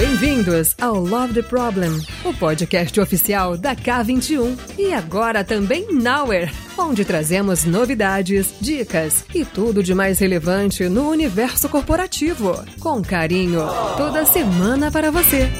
bem-vindos ao Love the Problem, o podcast oficial da K21 e agora também Nowhere, onde trazemos novidades, dicas e tudo de mais relevante no universo corporativo, com carinho, toda semana para você.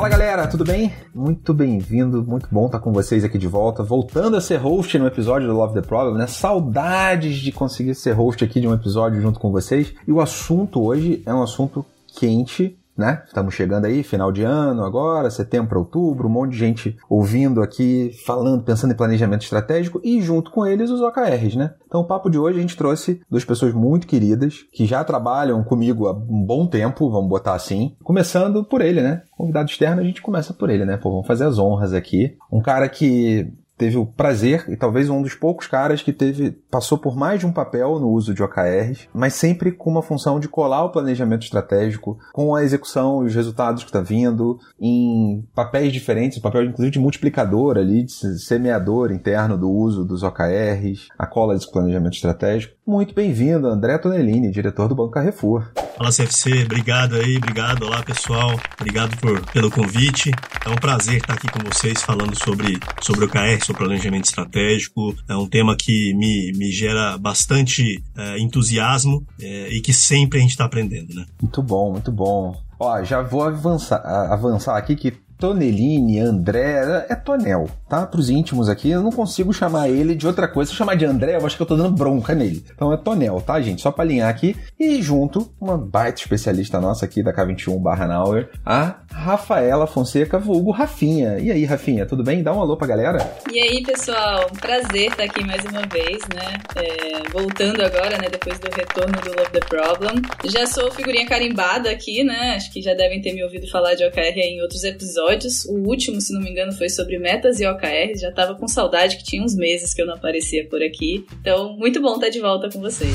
Fala galera, tudo bem? Muito bem-vindo, muito bom estar com vocês aqui de volta, voltando a ser host no episódio do Love the Problem, né? Saudades de conseguir ser host aqui de um episódio junto com vocês. E o assunto hoje é um assunto quente, né? Estamos chegando aí, final de ano agora, setembro, outubro, um monte de gente ouvindo aqui, falando, pensando em planejamento estratégico e junto com eles os OKRs, né? Então o papo de hoje a gente trouxe duas pessoas muito queridas que já trabalham comigo há um bom tempo, vamos botar assim. Começando por ele, né? Convidado externo, a gente começa por ele, né? Pô, vamos fazer as honras aqui. Um cara que teve o prazer e talvez um dos poucos caras que teve passou por mais de um papel no uso de OKRs, mas sempre com uma função de colar o planejamento estratégico com a execução e os resultados que está vindo em papéis diferentes, papel inclusive de multiplicador ali, de semeador interno do uso dos OKRs, a cola desse planejamento estratégico. Muito bem-vindo, André Tonellini, diretor do Banco Carrefour. Fala CFC, obrigado aí, obrigado. Olá pessoal, obrigado por, pelo convite. É um prazer estar aqui com vocês falando sobre, sobre o OKR, sobre planejamento estratégico. É um tema que me, me gera bastante é, entusiasmo é, e que sempre a gente está aprendendo, né? Muito bom, muito bom. Ó, já vou avançar, avançar aqui que Tonellini, André, é Tonel, tá? Para os íntimos aqui, eu não consigo chamar ele de outra coisa. Se eu chamar de André, eu acho que eu tô dando bronca nele. Então é Tonel, tá, gente? Só para alinhar aqui. E junto, uma baita especialista nossa aqui da K21 barra Nauer, a Rafaela Fonseca, vulgo Rafinha. E aí, Rafinha, tudo bem? Dá um alô pra galera. E aí, pessoal, prazer estar aqui mais uma vez, né? É, voltando agora, né, depois do retorno do Love the Problem. Já sou figurinha carimbada aqui, né? Acho que já devem ter me ouvido falar de OKR em outros episódios episódios. O último, se não me engano, foi sobre metas e OKRs. Já tava com saudade que tinha uns meses que eu não aparecia por aqui. Então, muito bom estar de volta com vocês.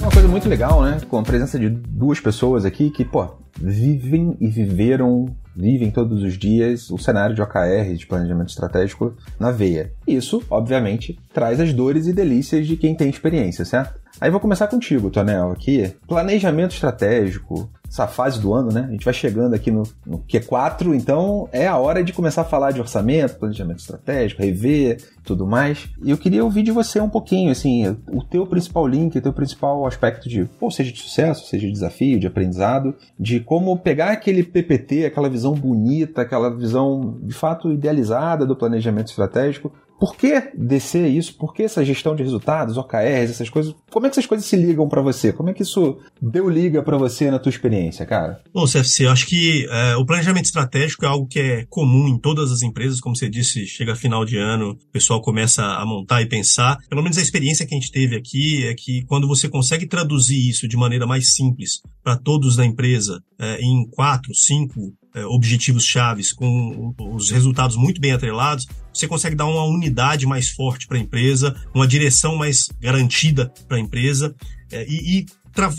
Uma coisa muito legal, né? Com a presença de duas pessoas aqui que, pô, vivem e viveram, vivem todos os dias o cenário de OKR, de planejamento estratégico, na veia. Isso, obviamente, traz as dores e delícias de quem tem experiência, certo? Aí vou começar contigo, Tonel, aqui. Planejamento estratégico, essa fase do ano, né? A gente vai chegando aqui no, no, Q4, então é a hora de começar a falar de orçamento, planejamento estratégico, rever, tudo mais. E eu queria ouvir de você um pouquinho, assim, o teu principal link, o teu principal aspecto de, ou seja, de sucesso, seja de desafio, de aprendizado, de como pegar aquele PPT, aquela visão bonita, aquela visão de fato idealizada do planejamento estratégico, por que descer isso? Por que essa gestão de resultados, OKRs, essas coisas? Como é que essas coisas se ligam para você? Como é que isso deu liga para você na tua experiência, cara? Bom, CFC, eu acho que é, o planejamento estratégico é algo que é comum em todas as empresas, como você disse, chega final de ano, o pessoal começa a montar e pensar. Pelo menos a experiência que a gente teve aqui é que quando você consegue traduzir isso de maneira mais simples para todos da empresa, é, em quatro, cinco objetivos chaves com os resultados muito bem atrelados, você consegue dar uma unidade mais forte para a empresa, uma direção mais garantida para a empresa é, e, e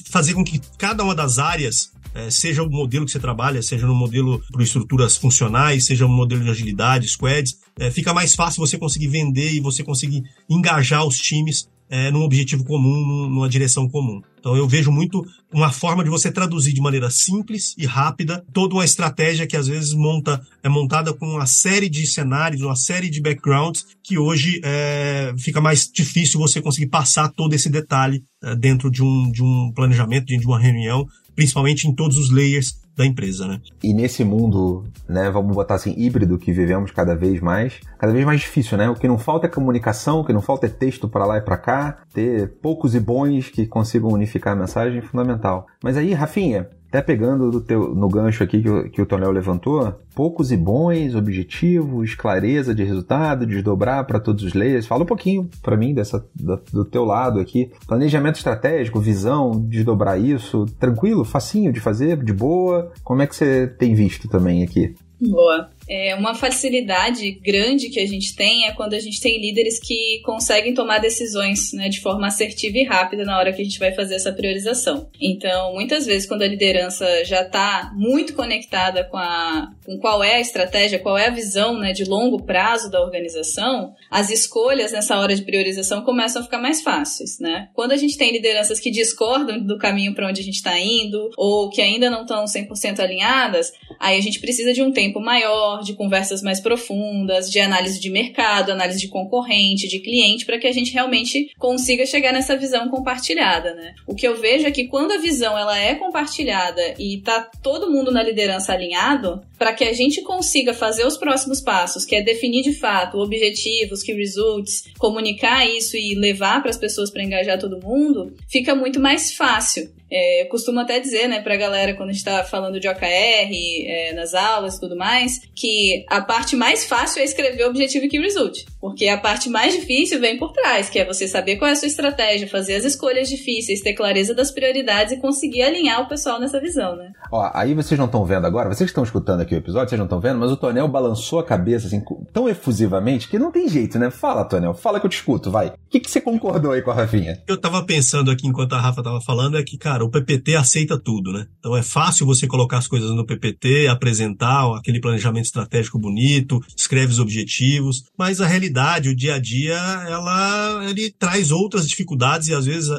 fazer com que cada uma das áreas é, seja o modelo que você trabalha, seja no modelo para estruturas funcionais, seja no modelo de agilidade, squads, fica mais fácil você conseguir vender e você conseguir engajar os times num objetivo comum, numa direção comum. Então eu vejo muito uma forma de você traduzir de maneira simples e rápida toda uma estratégia que às vezes monta, é montada com uma série de cenários, uma série de backgrounds que hoje é, fica mais difícil você conseguir passar todo esse detalhe é, dentro de um, de um planejamento, de uma reunião, principalmente em todos os layers da empresa, né? E nesse mundo, né, vamos botar assim, híbrido que vivemos cada vez mais, cada vez mais difícil, né? O que não falta é comunicação, o que não falta é texto para lá e para cá, ter poucos e bons que consigam unificar a mensagem é fundamental. Mas aí, Rafinha, até pegando do teu, no gancho aqui que, o, que o Tonel levantou, poucos e bons, objetivos, clareza de resultado, desdobrar para todos os layers. Fala um pouquinho para mim dessa, do, do, teu lado aqui. Planejamento estratégico, visão, desdobrar isso, tranquilo, facinho de fazer, de boa. Como é que você tem visto também aqui? Boa. É uma facilidade grande que a gente tem é quando a gente tem líderes que conseguem tomar decisões né, de forma assertiva e rápida na hora que a gente vai fazer essa priorização. Então, muitas vezes, quando a liderança já está muito conectada com, a, com qual é a estratégia, qual é a visão né, de longo prazo da organização, as escolhas nessa hora de priorização começam a ficar mais fáceis. Né? Quando a gente tem lideranças que discordam do caminho para onde a gente está indo, ou que ainda não estão 100% alinhadas, aí a gente precisa de um tempo maior, de conversas mais profundas, de análise de mercado, análise de concorrente, de cliente, para que a gente realmente consiga chegar nessa visão compartilhada, né? O que eu vejo é que quando a visão ela é compartilhada e tá todo mundo na liderança alinhado, para que a gente consiga fazer os próximos passos, que é definir de fato objetivos, que results, comunicar isso e levar para as pessoas para engajar todo mundo, fica muito mais fácil. É, eu costumo até dizer, né, pra galera, quando a gente tá falando de OKR é, nas aulas e tudo mais, que a parte mais fácil é escrever objetivo e key result. Porque a parte mais difícil vem por trás, que é você saber qual é a sua estratégia, fazer as escolhas difíceis, ter clareza das prioridades e conseguir alinhar o pessoal nessa visão, né? Ó, aí vocês não estão vendo agora, vocês que estão escutando aqui o episódio, vocês não estão vendo, mas o Tonel balançou a cabeça assim, tão efusivamente que não tem jeito, né? Fala, Tonel, fala que eu te escuto, vai. O que, que você concordou aí com a Rafinha? Eu tava pensando aqui enquanto a Rafa tava falando, é que, cara, o PPT aceita tudo, né? Então é fácil você colocar as coisas no PPT, apresentar aquele planejamento estratégico bonito, escreve os objetivos, mas a realidade, o dia a dia, ela ele traz outras dificuldades e às vezes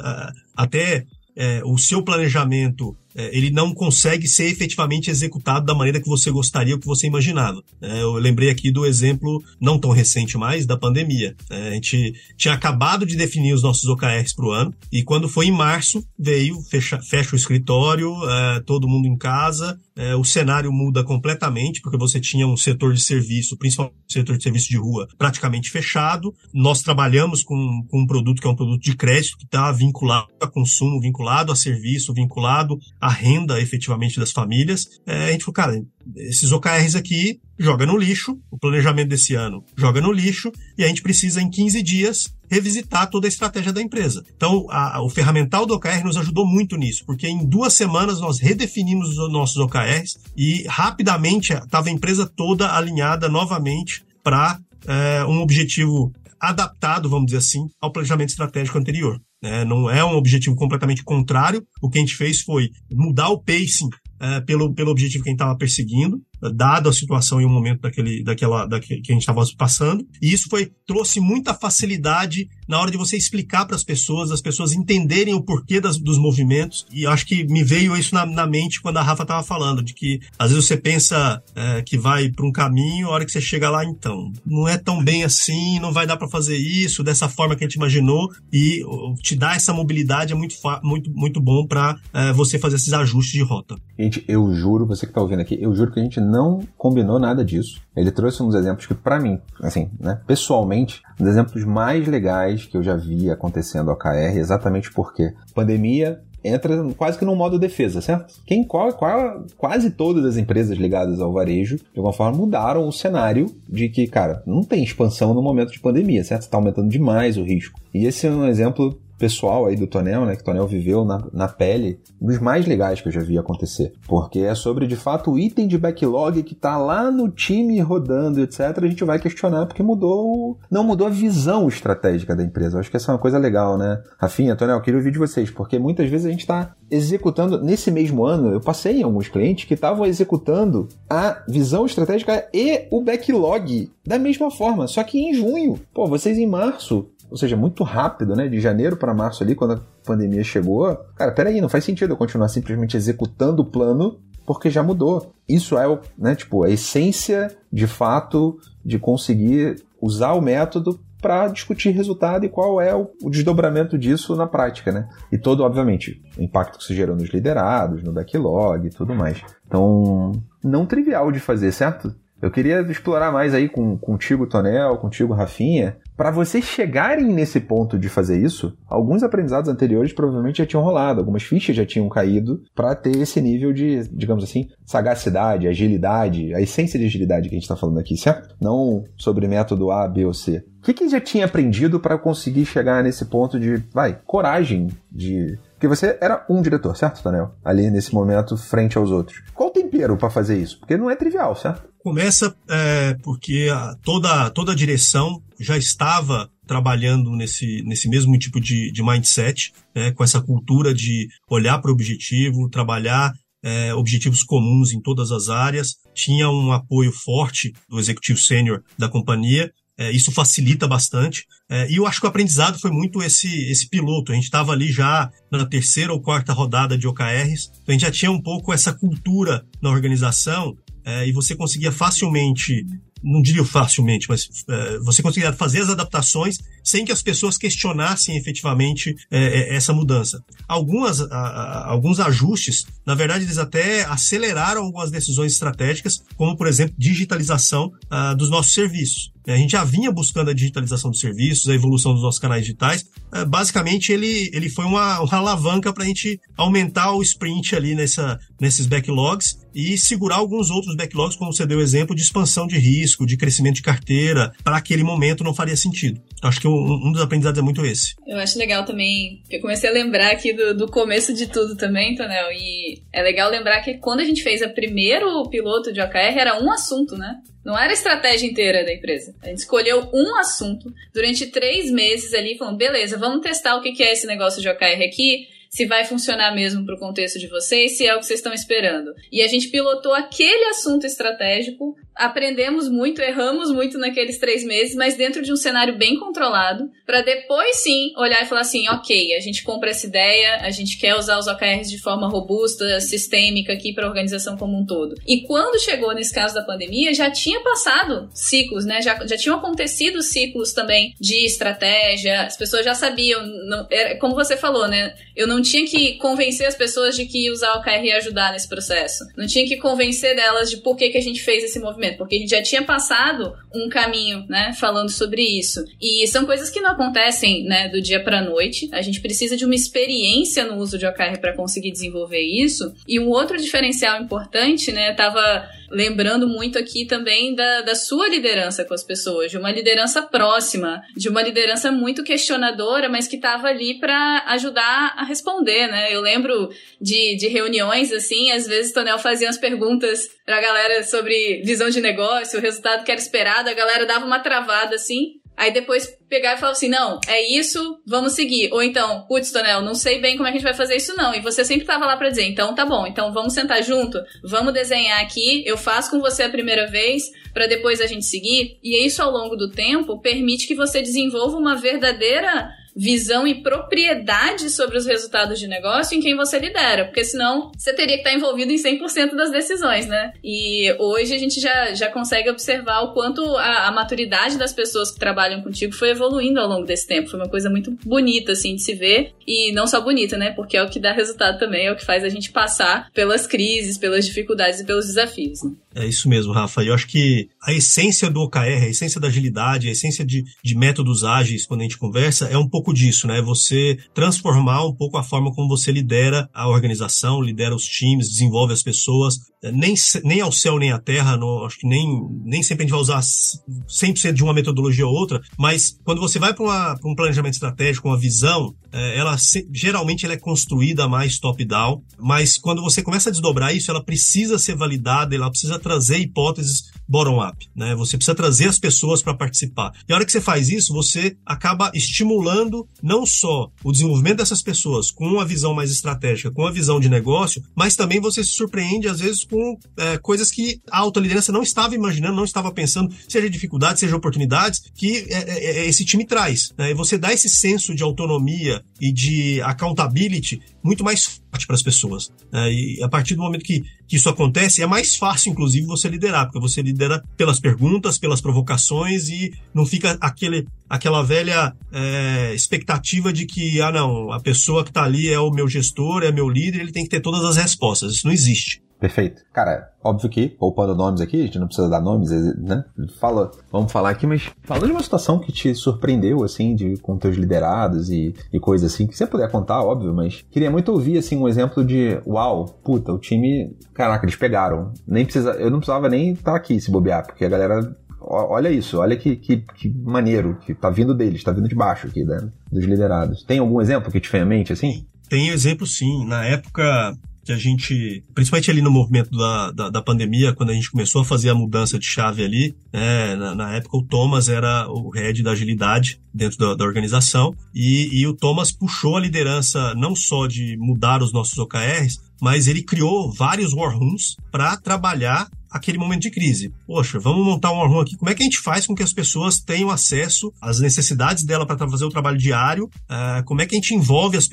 até é, o seu planejamento ele não consegue ser efetivamente executado da maneira que você gostaria ou que você imaginava. É, eu lembrei aqui do exemplo, não tão recente mais, da pandemia. É, a gente tinha acabado de definir os nossos OKRs para o ano, e quando foi em março, veio, fecha, fecha o escritório, é, todo mundo em casa, é, o cenário muda completamente, porque você tinha um setor de serviço, principalmente o setor de serviço de rua, praticamente fechado. Nós trabalhamos com, com um produto que é um produto de crédito, que está vinculado a consumo, vinculado a serviço, vinculado à renda efetivamente das famílias. É, a gente falou, cara, esses OKRs aqui joga no lixo, o planejamento desse ano joga no lixo, e a gente precisa, em 15 dias, revisitar toda a estratégia da empresa. Então, a, o ferramental do OKR nos ajudou muito nisso, porque em duas semanas nós redefinimos os nossos OKRs e rapidamente estava a empresa toda alinhada novamente para é, um objetivo adaptado, vamos dizer assim, ao planejamento estratégico anterior. É, não é um objetivo completamente contrário. O que a gente fez foi mudar o pacing é, pelo, pelo objetivo que a gente estava perseguindo dada a situação e o momento daquele, daquela, daquele, que a gente estava passando. E isso foi trouxe muita facilidade na hora de você explicar para as pessoas, as pessoas entenderem o porquê das, dos movimentos. E acho que me veio isso na, na mente quando a Rafa estava falando, de que às vezes você pensa é, que vai para um caminho, a hora que você chega lá, então, não é tão bem assim, não vai dar para fazer isso dessa forma que a gente imaginou. E te dar essa mobilidade é muito, muito, muito bom para é, você fazer esses ajustes de rota. Gente, eu juro, você que está ouvindo aqui, eu juro que a gente não combinou nada disso. Ele trouxe uns exemplos que, para mim, assim, né, pessoalmente, um dos exemplos mais legais que eu já vi acontecendo a KR, exatamente porque pandemia entra quase que num modo defesa, certo? Quem, qual, qual, quase todas as empresas ligadas ao varejo, de alguma forma, mudaram o cenário de que, cara, não tem expansão no momento de pandemia, certo? Está aumentando demais o risco. E esse é um exemplo pessoal aí do Tonel, né, que o Tonel viveu na, na pele, um dos mais legais que eu já vi acontecer. Porque é sobre, de fato, o item de backlog que tá lá no time rodando, etc. A gente vai questionar porque mudou, não mudou a visão estratégica da empresa. Eu acho que essa é uma coisa legal, né? Rafinha, Tonel, eu queria ouvir de vocês, porque muitas vezes a gente está executando, nesse mesmo ano, eu passei em alguns clientes que estavam executando a visão estratégica e o backlog da mesma forma, só que em junho. Pô, vocês em março ou seja, muito rápido, né? De janeiro para março ali, quando a pandemia chegou. Cara, peraí, não faz sentido eu continuar simplesmente executando o plano porque já mudou. Isso é, né, tipo, a essência de fato de conseguir usar o método para discutir resultado e qual é o, o, desdobramento disso na prática, né? E todo, obviamente, o impacto que isso gerou nos liderados, no backlog e tudo mais. Então, não trivial de fazer, certo? Eu queria explorar mais aí com, contigo, Tonel, contigo, Rafinha, para vocês chegarem nesse ponto de fazer isso, alguns aprendizados anteriores provavelmente já tinham rolado, algumas fichas já tinham caído para ter esse nível de, digamos assim, sagacidade, agilidade, a essência de agilidade que a gente está falando aqui, certo? Não sobre método A, B ou C. O que, que já tinha aprendido para conseguir chegar nesse ponto de, vai, coragem de porque você era um diretor, certo, Daniel? Ali nesse momento, frente aos outros. Qual o tempero para fazer isso? Porque não é trivial, certo? Começa é, porque a, toda, toda a direção já estava trabalhando nesse, nesse mesmo tipo de, de mindset, né, com essa cultura de olhar para o objetivo, trabalhar é, objetivos comuns em todas as áreas, tinha um apoio forte do executivo sênior da companhia, é, isso facilita bastante. É, e eu acho que o aprendizado foi muito esse, esse piloto. A gente estava ali já na terceira ou quarta rodada de OKRs, então a gente já tinha um pouco essa cultura na organização é, e você conseguia facilmente não diria facilmente, mas é, você conseguia fazer as adaptações sem que as pessoas questionassem efetivamente é, é essa mudança. Algumas, a, a, alguns ajustes, na verdade, eles até aceleraram algumas decisões estratégicas, como, por exemplo, digitalização a, ah, dos nossos serviços. A gente já vinha buscando a digitalização dos serviços, a evolução dos nossos canais digitais. É, basicamente, ele, ele foi uma, uma alavanca para a gente aumentar o sprint ali nessa, nesses backlogs e segurar alguns outros backlogs, como você deu o exemplo, de expansão de risco, de crescimento de carteira. Para aquele momento não faria sentido. Acho que um, um, dos aprendizados é muito esse. Eu acho legal também, eu comecei a lembrar aqui do, do começo de tudo também, Tonel, e é legal lembrar que quando a gente fez o primeiro piloto de OKR era um assunto, né? Não era a estratégia inteira da empresa. A gente escolheu um assunto durante três meses ali, falando, beleza, vamos testar o que é esse negócio de OKR aqui se vai funcionar mesmo para o contexto de vocês, se é o que vocês estão esperando. E a gente pilotou aquele assunto estratégico, aprendemos muito, erramos muito naqueles três meses, mas dentro de um cenário bem controlado, para depois sim olhar e falar assim: ok, a gente compra essa ideia, a gente quer usar os OKRs de forma robusta, sistêmica aqui para a organização como um todo. E quando chegou nesse caso da pandemia, já tinha passado ciclos, né? Já, já tinham acontecido ciclos também de estratégia, as pessoas já sabiam, não, era, como você falou, né? Eu não tinha que convencer as pessoas de que usar o OKR ia ajudar nesse processo. Não tinha que convencer delas de por que, que a gente fez esse movimento, porque a gente já tinha passado um caminho, né, falando sobre isso. E são coisas que não acontecem, né, do dia para noite. A gente precisa de uma experiência no uso de OKR para conseguir desenvolver isso. E um outro diferencial importante, né, tava lembrando muito aqui também da, da sua liderança com as pessoas, de uma liderança próxima, de uma liderança muito questionadora, mas que estava ali para ajudar a responder, né? Eu lembro de, de reuniões assim, às vezes Tonel fazia umas perguntas pra galera sobre visão de negócio, o resultado que era esperado, a galera dava uma travada assim, Aí depois pegar e falar assim: não, é isso, vamos seguir. Ou então, putz, Tonel, não sei bem como é que a gente vai fazer isso, não. E você sempre tava lá para dizer: então tá bom, então vamos sentar junto, vamos desenhar aqui, eu faço com você a primeira vez, para depois a gente seguir. E isso ao longo do tempo permite que você desenvolva uma verdadeira visão e propriedade sobre os resultados de negócio em quem você lidera, porque senão você teria que estar envolvido em 100% das decisões, né? E hoje a gente já, já consegue observar o quanto a, a, maturidade das pessoas que trabalham contigo foi evoluindo ao longo desse tempo. Foi uma coisa muito bonita, assim, de se ver. E não só bonita, né? Porque é o que dá resultado também, é o que faz a gente passar pelas crises, pelas dificuldades e pelos desafios. Né? É isso mesmo, Rafa. Eu acho que a essência do OKR, a essência da agilidade, a essência de, de métodos ágeis, quando a gente conversa, é um pouco disso, né? Você transformar um pouco a forma como você lidera a organização, lidera os times, desenvolve as pessoas, nem, nem ao céu nem à terra, não, acho que nem, nem sempre a gente vai usar 100% de uma metodologia ou outra, mas quando você vai para um planejamento estratégico, uma visão, é, ela geralmente ela é construída mais top-down, mas quando você começa a desdobrar isso, ela precisa ser validada, ela precisa trazer hipóteses bottom-up, né? Você precisa trazer as pessoas para participar. E a hora que você faz isso, você acaba estimulando não só o desenvolvimento dessas pessoas com uma visão mais estratégica, com uma visão de negócio, mas também você se surpreende às vezes com é, coisas que a alta liderança não estava imaginando, não estava pensando, seja dificuldades, seja oportunidades, que é, é, é, esse time traz. Né? E você dá esse senso de autonomia e de accountability muito mais forte para as pessoas. Né? E a partir do momento que, que isso acontece, é mais fácil, inclusive, você liderar, porque você lidera pelas perguntas, pelas provocações e não fica aquele, aquela velha é, expectativa de que, ah, não, a pessoa que está ali é o meu gestor, é meu líder, ele tem que ter todas as respostas. Isso não existe. Perfeito. Cara, óbvio que, poupando nomes aqui, a gente não precisa dar nomes, né? Fala, vamos falar aqui, mas fala de uma situação que te surpreendeu, assim, de, com teus liderados e, e coisas assim, que você puder contar, óbvio, mas queria muito ouvir, assim, um exemplo de, uau, puta, o time, caraca, eles pegaram. Nem precisa, eu não precisava nem estar aqui se bobear, porque a galera olha isso, olha que, que, que, maneiro, que tá vindo deles, tá vindo de baixo aqui, né, dos liderados. Tem algum exemplo que te vem à mente, assim? Tem exemplo sim. Na época, que a gente, principalmente ali no movimento da, da, da pandemia, quando a gente começou a fazer a mudança de chave ali, né, na, na, época o Thomas era o head da agilidade dentro da, da organização e, e o Thomas puxou a liderança não só de mudar os nossos OKRs, mas ele criou vários war rooms para trabalhar aquele momento de crise. Poxa, vamos montar um war room aqui. Como é que a gente faz com que as pessoas tenham acesso às necessidades dela para fazer o trabalho diário? Uh, como é que a gente envolve as,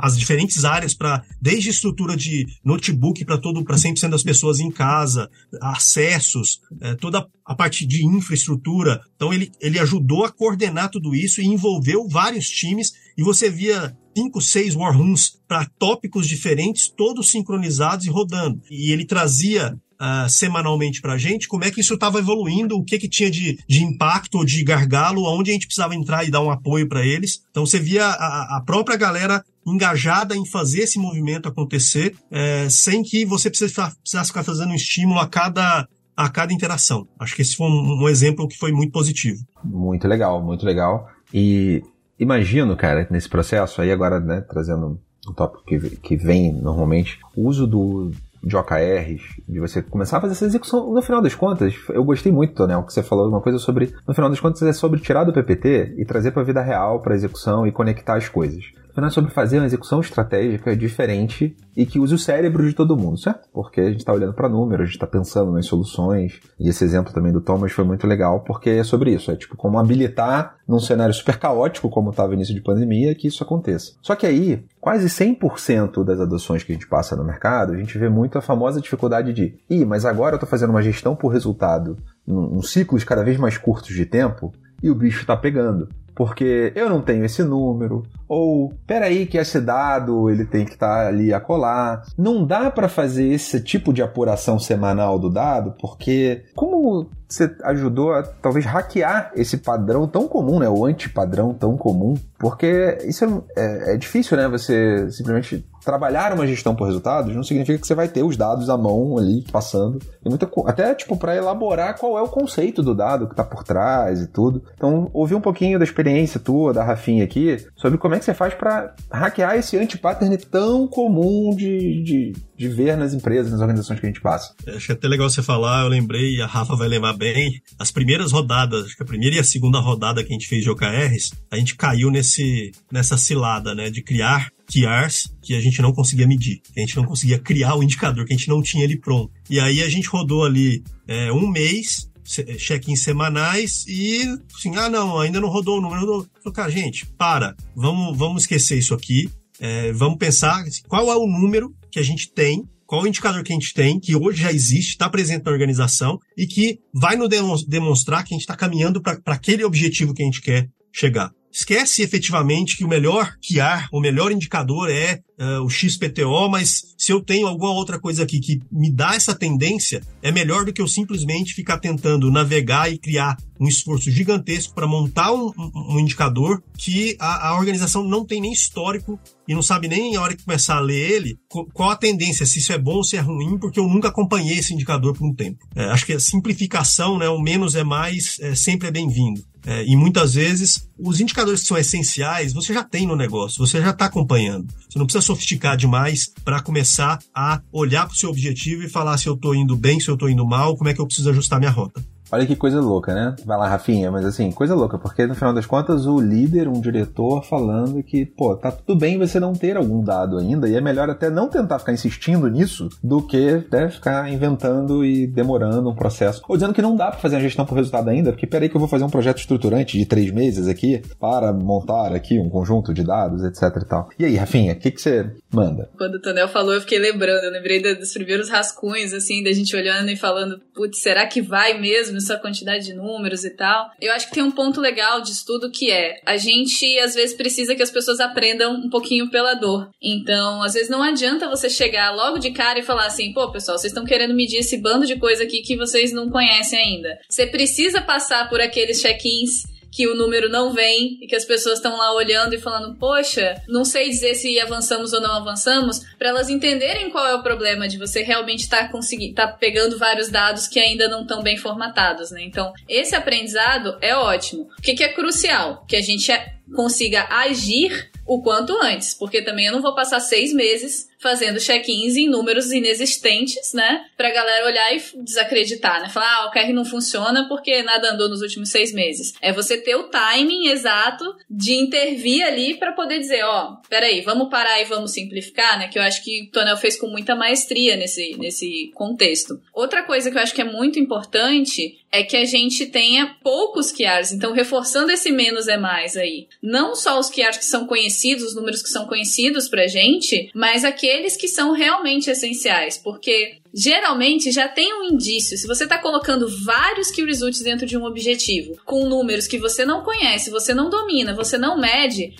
as diferentes áreas para, desde estrutura de notebook para todo, para 100% das pessoas em casa, acessos, uh, toda a parte de infraestrutura. Então ele, ele ajudou a coordenar tudo isso e envolveu vários times e você via cinco, seis war rooms para tópicos diferentes, todos sincronizados e rodando. E ele trazia uh, semanalmente para a gente como é que isso estava evoluindo, o que, que tinha de, de impacto, de gargalo, aonde a gente precisava entrar e dar um apoio para eles. Então você via a, a própria galera engajada em fazer esse movimento acontecer, é, sem que você precisasse, precisasse ficar fazendo um estímulo a cada a cada interação. Acho que esse foi um, um exemplo que foi muito positivo. Muito legal, muito legal. E imagino, cara, nesse processo, aí agora, né, trazendo um tópico que, que vem normalmente, o uso do, de OKRs, de você começar a fazer essa execução. No final das contas, eu gostei muito, Tonel, que você falou uma coisa sobre. No final das contas, é sobre tirar do PPT e trazer para a vida real, para execução e conectar as coisas. Afinal, é sobre fazer uma execução estratégica diferente e que use o cérebro de todo mundo, certo? Porque a gente está olhando para números, a gente está pensando nas soluções. E esse exemplo também do Thomas foi muito legal, porque é sobre isso. É tipo como habilitar num cenário super caótico, como estava no início de pandemia, que isso aconteça. Só que aí, quase 100% das adoções que a gente passa no mercado, a gente vê muito a famosa dificuldade de, ih, mas agora eu estou fazendo uma gestão por resultado num, num ciclos cada vez mais curtos de tempo e o bicho está pegando porque eu não tenho esse número, ou peraí que esse dado ele tem que estar tá ali a colar. Não dá para fazer esse tipo de apuração semanal do dado, porque como você ajudou a talvez hackear esse padrão tão comum, né, o antipadrão tão comum, porque isso é, é, é difícil, né, você simplesmente trabalhar uma gestão por resultados não significa que você vai ter os dados à mão ali passando. E muita, até tipo para elaborar qual é o conceito do dado que está por trás e tudo. Então, ouvir um pouquinho da experiência tua, da Rafinha aqui, sobre como é que você faz para hackear esse anti-pattern tão comum de, de, de, ver nas empresas, nas organizações que a gente passa. Acho até legal você falar, eu lembrei, a Rafa vai lembrar bem, as primeiras rodadas, acho que a primeira e a segunda rodada que a gente fez de OKRs, a gente caiu nesse, nessa cilada, né, de criar QRs que a gente não conseguia medir, que a gente não conseguia criar o indicador, que a gente não tinha ele pronto. E aí a gente rodou ali é, um mês, check-ins semanais e assim, ah não, ainda não rodou o número. Cara, gente, para, vamos, vamos esquecer isso aqui, é, vamos pensar assim, qual é o número que a gente tem qual o indicador que a gente tem, que hoje já existe, está presente na organização e que vai nos demonstrar que a gente está caminhando para aquele objetivo que a gente quer chegar. Esquece efetivamente que o melhor QR, o melhor indicador é uh, o XPTO, mas se eu tenho alguma outra coisa aqui que me dá essa tendência, é melhor do que eu simplesmente ficar tentando navegar e criar um esforço gigantesco para montar um, um, indicador que a, a, organização não tem nem histórico e não sabe nem a hora que começar a ler ele qual a tendência, se isso é bom ou se é ruim, porque eu nunca acompanhei esse indicador por um tempo. É, acho que a simplificação, né, o menos é mais, é, sempre é bem-vindo. É, e muitas vezes os indicadores que são essenciais você já tem no negócio, você já está acompanhando. Você não precisa sofisticar demais para começar a olhar para o seu objetivo e falar se eu estou indo bem, se eu estou indo mal, como é que eu preciso ajustar minha rota. Olha que coisa louca, né? Vai lá, Rafinha, mas assim, coisa louca, porque no final das contas o líder, um diretor, falando que, pô, tá tudo bem você não ter algum dado ainda, e é melhor até não tentar ficar insistindo nisso do que né, ficar inventando e demorando um processo. Ou dizendo que não dá para fazer a gestão por resultado ainda, porque peraí que eu vou fazer um projeto estruturante de três meses aqui para montar aqui um conjunto de dados, etc e tal. E aí, Rafinha, o que, que você manda? Quando o Tonel falou, eu fiquei lembrando, eu lembrei dos primeiros rascunhos, assim, da gente olhando e falando, putz, será que vai mesmo? Essa quantidade de números e tal. Eu acho que tem um ponto legal de estudo que é a gente às vezes precisa que as pessoas aprendam um pouquinho pela dor. Então, às vezes não adianta você chegar logo de cara e falar assim, pô, pessoal, vocês estão querendo medir esse bando de coisa aqui que vocês não conhecem ainda. Você precisa passar por aqueles check-ins que o número não vem e que as pessoas estão lá olhando e falando, poxa, não sei dizer se avançamos ou não avançamos, para elas entenderem qual é o problema de você realmente estar tá conseguindo, tá pegando vários dados que ainda não estão bem formatados, né? Então, esse aprendizado é ótimo. O que, que é crucial? Que a gente consiga agir o quanto antes, porque também eu não vou passar seis meses fazendo check-ins em números inexistentes, né? Pra galera olhar e desacreditar, né? Falar, ah, o OKR não funciona porque nada andou nos últimos seis meses. É você ter o timing exato de intervir ali para poder dizer, ó, oh, peraí, vamos parar e vamos simplificar, né? Que eu acho que o Tonel fez com muita maestria nesse, nesse contexto. Outra coisa que eu acho que é muito importante é que a gente tenha poucos QRs, então reforçando esse menos é mais aí. Não só os QRs que são conhecidos, os números que são conhecidos pra gente, mas aqueles que são realmente essenciais, porque geralmente já tem um indício. Se você está colocando vários key results dentro de um objetivo, com números que você não conhece, você não domina, você não mede,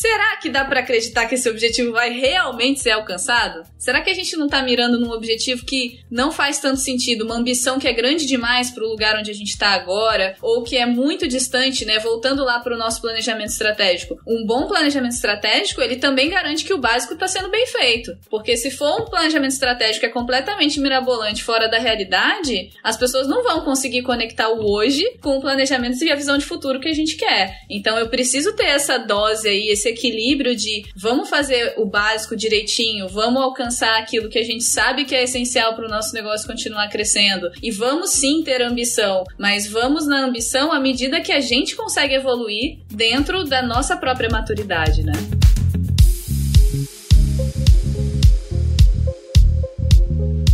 será que dá para acreditar que esse objetivo vai realmente ser alcançado? Será que a gente não tá mirando num objetivo que não faz tanto sentido, uma ambição que é grande demais para o lugar onde a gente está agora, ou que é muito distante, né? Voltando lá para o nosso planejamento estratégico. Um bom planejamento estratégico, ele também garante que o básico está sendo bem feito. Porque se for um planejamento estratégico que é completamente mirabolante, fora da realidade, as pessoas não vão conseguir conectar o hoje com o planejamento e a visão de futuro que a gente quer. Então eu preciso ter essa dose aí, esse equilíbrio de vamos fazer o básico direitinho, vamos alcançar aquilo que a gente sabe que é essencial para o nosso negócio continuar crescendo e vamos sim ter ambição, mas vamos na ambição à medida que a gente consegue evoluir dentro da nossa própria maturidade, né?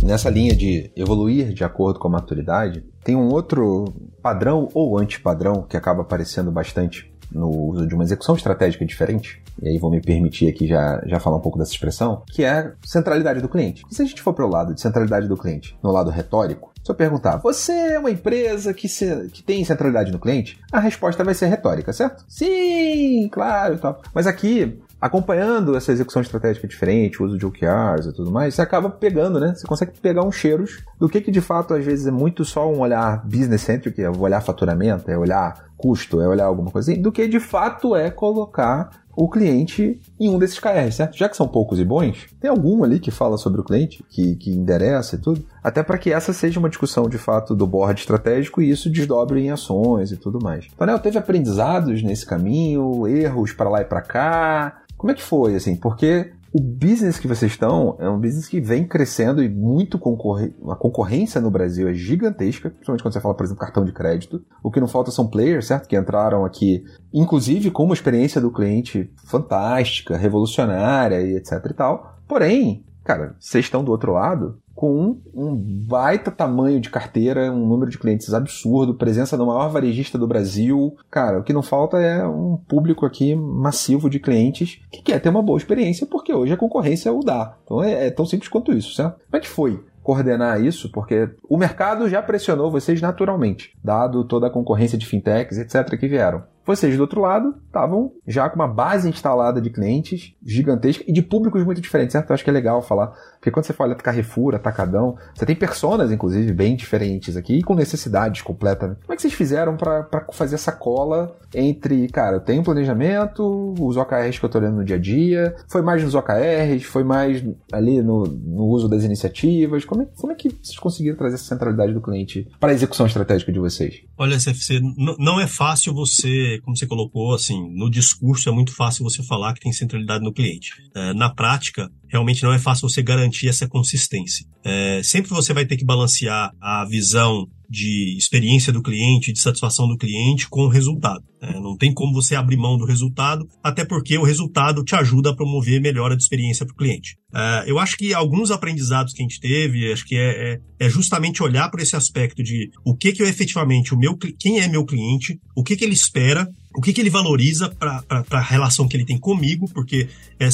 Nessa linha de evoluir de acordo com a maturidade, tem um outro padrão ou antipadrão que acaba aparecendo bastante no uso de uma execução estratégica diferente, e aí vou me permitir aqui já, já falar um pouco dessa expressão, que é centralidade do cliente. E se a gente for para o lado de centralidade do cliente, no lado retórico, se eu perguntar, você é uma empresa que, se, que tem centralidade no cliente? A resposta vai ser retórica, certo? Sim, claro e tal. Mas aqui, acompanhando essa execução estratégica diferente, o uso de OKRs e tudo mais, você acaba pegando, né? Você consegue pegar uns cheiros do que, que de fato às vezes é muito só um olhar business centric, é olhar faturamento, é olhar custo, é olhar alguma coisa assim, do que de fato é colocar o cliente em um desses KRs, certo? Já que são poucos e bons, tem algum ali que fala sobre o cliente, que, que endereça e tudo, até para que essa seja uma discussão de fato do board estratégico e isso desdobre em ações e tudo mais. Então, né, teve aprendizados nesse caminho, erros para lá e para cá. Como é que foi, assim? Porque o business que vocês estão é um business que vem crescendo e muito concorre... a concorrência no Brasil é gigantesca, principalmente quando você fala, por exemplo, cartão de crédito. O que não falta são players, certo? Que entraram aqui, inclusive com uma experiência do cliente fantástica, revolucionária e etc e tal. Porém, cara, vocês estão do outro lado com um baita tamanho de carteira, um número de clientes absurdo, presença do maior varejista do Brasil. Cara, o que não falta é um público aqui massivo de clientes que quer ter uma boa experiência, porque hoje a concorrência o dá. Então é, é tão simples quanto isso, certo? Como é que foi coordenar isso, porque o mercado já pressionou vocês naturalmente, dado toda a concorrência de fintechs, etc., que vieram. Vocês, do outro lado, estavam já com uma base instalada de clientes gigantesca e de públicos muito diferentes, certo? Eu acho que é legal falar. Porque quando você fala Carrefour, Atacadão, você tem personas, inclusive, bem diferentes aqui e com necessidades completas. Como é que vocês fizeram para fazer essa cola entre, cara, eu tenho um planejamento, os OKRs que eu tô olhando no dia a dia, foi mais nos OKRs, foi mais ali no, no uso das iniciativas? Como é, como é que vocês conseguiram trazer essa centralidade do cliente para a execução estratégica de vocês? Olha, CFC, não é fácil você como você colocou, assim, no discurso é muito fácil você falar que tem centralidade no cliente. É, na prática, realmente não é fácil você garantir essa consistência. É, sempre você vai ter que balancear a visão de experiência do cliente, de satisfação do cliente com o resultado. É, não tem como você abrir mão do resultado, até porque o resultado te ajuda a promover melhora de experiência para o cliente. É, eu acho que alguns aprendizados que a gente teve, acho que é, é, é justamente olhar para esse aspecto de o que que eu efetivamente, o meu, quem é meu cliente, o que que ele espera o que, que ele valoriza para a relação que ele tem comigo, porque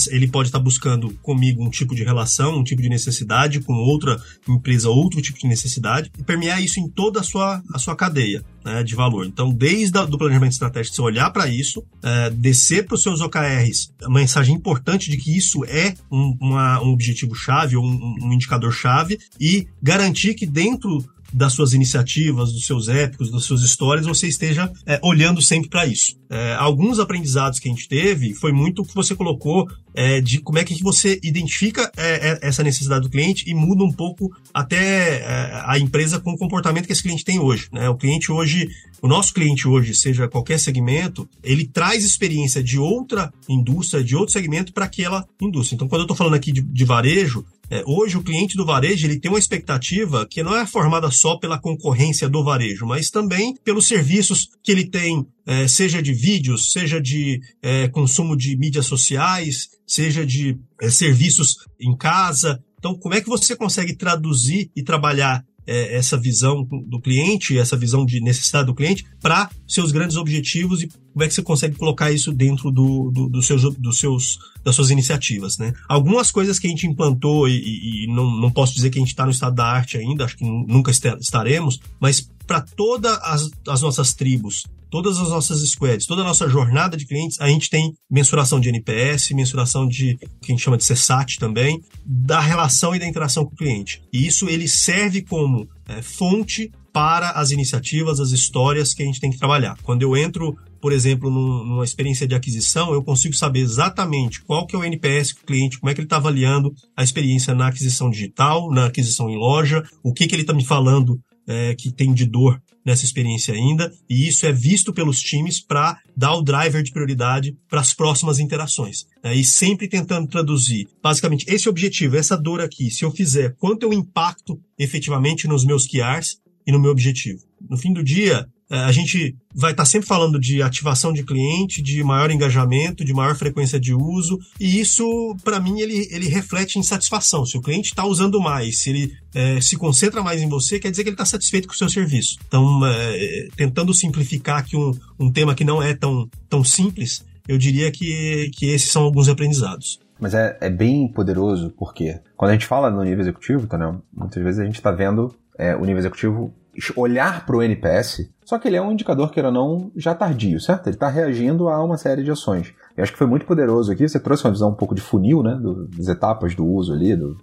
ele pode estar buscando comigo um tipo de relação, um tipo de necessidade, com outra empresa, outro tipo de necessidade, e permear isso em toda a sua, a sua cadeia né, de valor. Então, desde o planejamento estratégico, você olhar para isso, é, descer para os seus OKRs, uma mensagem importante de que isso é um, um objetivo-chave ou um, um indicador-chave, e garantir que dentro das suas iniciativas, dos seus épicos, das suas histórias, você esteja é, olhando sempre para isso. É, alguns aprendizados que a gente teve foi muito o que você colocou é, de como é que você identifica é, é, essa necessidade do cliente e muda um pouco até é, a empresa com o comportamento que esse cliente tem hoje. Né? O cliente hoje, o nosso cliente hoje, seja qualquer segmento, ele traz experiência de outra indústria, de outro segmento para aquela indústria. Então, quando eu estou falando aqui de, de varejo, é, hoje o cliente do varejo ele tem uma expectativa que não é formada só pela concorrência do varejo, mas também pelos serviços que ele tem, é, seja de vídeos, seja de é, consumo de mídias sociais, seja de é, serviços em casa. Então, como é que você consegue traduzir e trabalhar é, essa visão do cliente, essa visão de necessidade do cliente para seus grandes objetivos e como é que você consegue colocar isso dentro do, do, do seus, dos seus, das suas iniciativas, né? Algumas coisas que a gente implantou e, e não, não posso dizer que a gente está no estado da arte ainda, acho que nunca estaremos, mas para todas as, as nossas tribos, todas as nossas squads, toda a nossa jornada de clientes, a gente tem mensuração de NPS, mensuração de que a gente chama de CSAT também, da relação e da interação com o cliente. E isso ele serve como é, fonte para as iniciativas, as histórias que a gente tem que trabalhar. Quando eu entro por exemplo, numa experiência de aquisição, eu consigo saber exatamente qual que é o NPS do cliente, como é que ele está avaliando a experiência na aquisição digital, na aquisição em loja, o que, que ele está me falando é, que tem de dor nessa experiência ainda, e isso é visto pelos times para dar o driver de prioridade para as próximas interações. Né? E sempre tentando traduzir, basicamente, esse objetivo, essa dor aqui, se eu fizer, quanto eu impacto efetivamente nos meus QRs e no meu objetivo. No fim do dia, a gente vai estar tá sempre falando de ativação de cliente, de maior engajamento, de maior frequência de uso, e isso, para mim, ele, ele reflete em satisfação. Se o cliente está usando mais, se ele é, se concentra mais em você, quer dizer que ele está satisfeito com o seu serviço. Então, é, tentando simplificar aqui um, um tema que não é tão, tão simples, eu diria que, que esses são alguns aprendizados. Mas é, é bem poderoso, porque quando a gente fala no nível executivo, tá, né, muitas vezes a gente está vendo é, o nível executivo olhar para o NPS, só que ele é um indicador, queira ou não, já tardio, certo? Ele está reagindo a uma série de ações. Eu acho que foi muito poderoso aqui, você trouxe uma visão um pouco de funil, né, do, das etapas do uso ali, do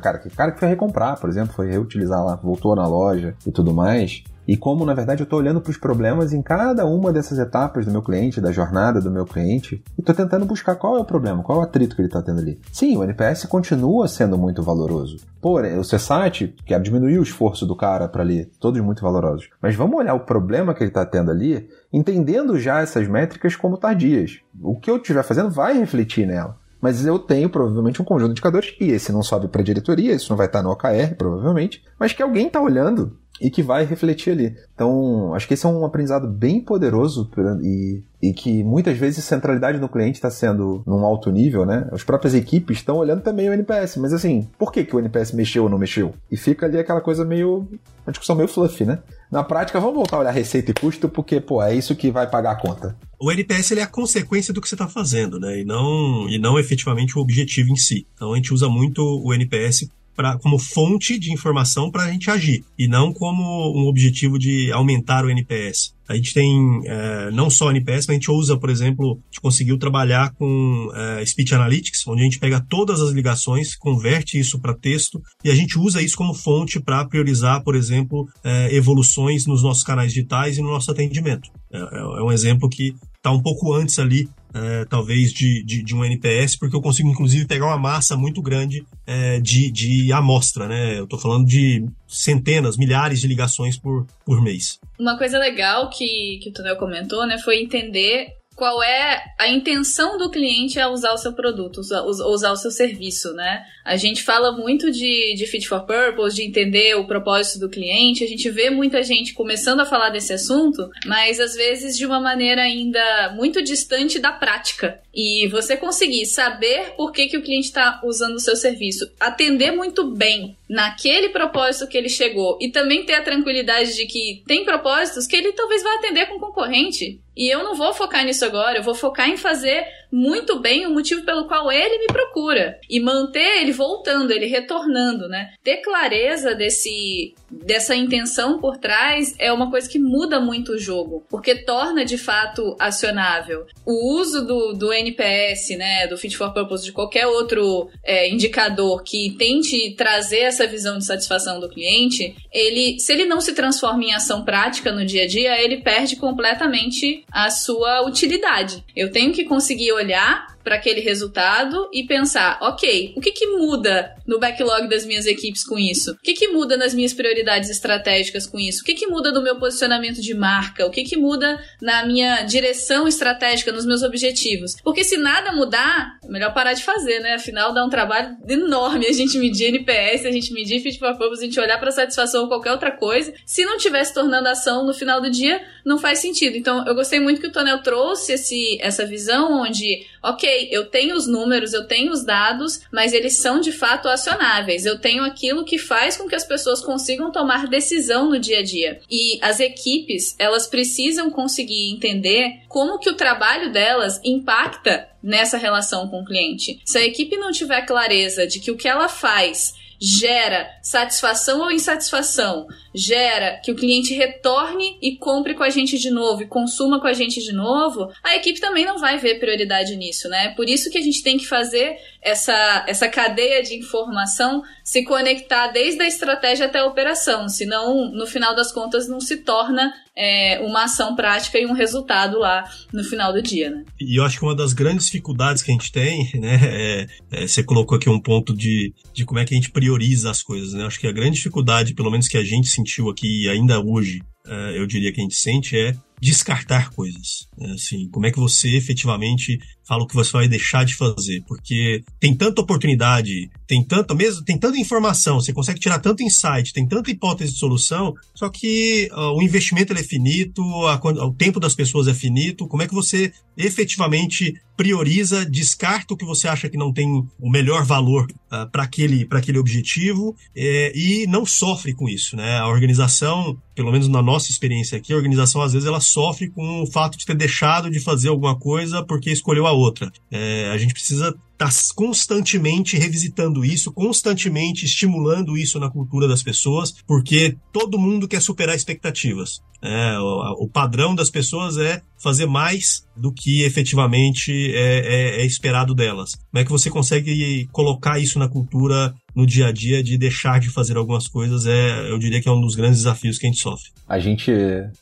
cara que, cara que foi recomprar, por exemplo, foi reutilizar lá, voltou na loja e tudo mais. E como, na verdade, eu estou olhando para os problemas em cada uma dessas etapas do meu cliente, da jornada do meu cliente, e estou tentando buscar qual é o problema, qual é o atrito que ele está tendo ali. Sim, o NPS continua sendo muito valoroso. Porém, o CSAT quer diminuir o esforço do cara para ali, todos muito valorosos. Mas vamos olhar o problema que ele está tendo ali, entendendo já essas métricas como tardias. O que eu estiver fazendo vai refletir nela mas eu tenho provavelmente um conjunto de indicadores, e esse não sobe para a diretoria, isso não vai estar no OKR, provavelmente, mas que alguém está olhando e que vai refletir ali. Então, acho que esse é um aprendizado bem poderoso e, e que muitas vezes centralidade no cliente está sendo num alto nível, né? As próprias equipes estão olhando também o NPS, mas assim, por que, que o NPS mexeu ou não mexeu? E fica ali aquela coisa meio. uma discussão meio fluffy, né? Na prática, vamos voltar a olhar receita e custo, porque, pô, é isso que vai pagar a conta. O NPS ele é a consequência do que você está fazendo, né? E não, e não efetivamente o objetivo em si. Então a gente usa muito o NPS pra, como fonte de informação para a gente agir e não como um objetivo de aumentar o NPS. A gente tem é, não só NPS, mas a gente usa, por exemplo, a gente conseguiu trabalhar com é, Speech Analytics, onde a gente pega todas as ligações, converte isso para texto e a gente usa isso como fonte para priorizar, por exemplo, é, evoluções nos nossos canais digitais e no nosso atendimento. É, é, é um exemplo que está um pouco antes ali é, talvez de, de, de, um NPS, porque eu consigo inclusive pegar uma massa muito grande é, de, de amostra, né? Eu estou falando de centenas, milhares de ligações por, por mês. Uma coisa legal que, que o Tonel comentou, né, foi entender qual é a intenção do cliente a usar o seu produto, usar, usar o seu serviço, né? A gente fala muito de, de fit for purpose, de entender o propósito do cliente, a gente vê muita gente começando a falar desse assunto, mas às vezes de uma maneira ainda muito distante da prática. E você conseguir saber por que, que o cliente está usando o seu serviço, atender muito bem naquele propósito que ele chegou e também ter a tranquilidade de que tem propósitos que ele talvez vá atender com concorrente. E eu não vou focar nisso agora, eu vou focar em fazer muito bem o motivo pelo qual ele me procura e manter ele voltando, ele retornando, né? Ter clareza desse dessa intenção por trás é uma coisa que muda muito o jogo, porque torna de fato acionável. O uso do, do NPS, né, do Fit for Purpose, de qualquer outro é, indicador que tente trazer essa visão de satisfação do cliente, ele, se ele não se transforma em ação prática no dia a dia, ele perde completamente a sua utilidade. Eu tenho que conseguir olhar olhar para aquele resultado e pensar, ok, o que, que muda no backlog das minhas equipes com isso? O que, que muda nas minhas prioridades estratégicas com isso? O que, que muda no meu posicionamento de marca? O que, que muda na minha direção estratégica, nos meus objetivos? Porque se nada mudar, melhor parar de fazer, né? Afinal, dá um trabalho enorme a gente medir NPS, a gente medir fit for purpose, a gente olhar para satisfação ou qualquer outra coisa. Se não estiver se tornando ação no final do dia, não faz sentido. Então, eu gostei muito que o Tonel trouxe esse, essa visão onde, ok, eu tenho os números, eu tenho os dados, mas eles são de fato acionáveis. Eu tenho aquilo que faz com que as pessoas consigam tomar decisão no dia a dia. E as equipes, elas precisam conseguir entender como que o trabalho delas impacta nessa relação com o cliente. Se a equipe não tiver clareza de que o que ela faz gera satisfação ou insatisfação, gera que o cliente retorne e compre com a gente de novo e consuma com a gente de novo, a equipe também não vai ver prioridade nisso, né? Por isso que a gente tem que fazer essa, essa cadeia de informação se conectar desde a estratégia até a operação, senão, no final das contas, não se torna é, uma ação prática e um resultado lá no final do dia, né? E eu acho que uma das grandes dificuldades que a gente tem, né, é, é, você colocou aqui um ponto de, de como é que a gente prioriza as coisas, né? Acho que a grande dificuldade, pelo menos que a gente sentiu aqui e ainda hoje, é, eu diria que a gente sente, é descartar coisas. Né? Assim, como é que você efetivamente fala o que você vai deixar de fazer? Porque tem tanta oportunidade, tem tanta mesmo, tem tanta informação, você consegue tirar tanto insight, tem tanta hipótese de solução, só que uh, o investimento é finito, a, o tempo das pessoas é finito. Como é que você efetivamente prioriza, descarta o que você acha que não tem o melhor valor uh, para aquele, aquele objetivo é, e não sofre com isso, né? A organização, pelo menos na nossa experiência aqui, a organização às vezes ela sofre com o fato de ter deixado de fazer alguma coisa porque escolheu a outra. É, a gente precisa está constantemente revisitando isso, constantemente estimulando isso na cultura das pessoas, porque todo mundo quer superar expectativas. É, o, o, padrão das pessoas é fazer mais do que efetivamente é, é, é, esperado delas. Como é que você consegue colocar isso na cultura no dia a dia de deixar de fazer algumas coisas? É, eu diria que é um dos grandes desafios que a gente sofre. A gente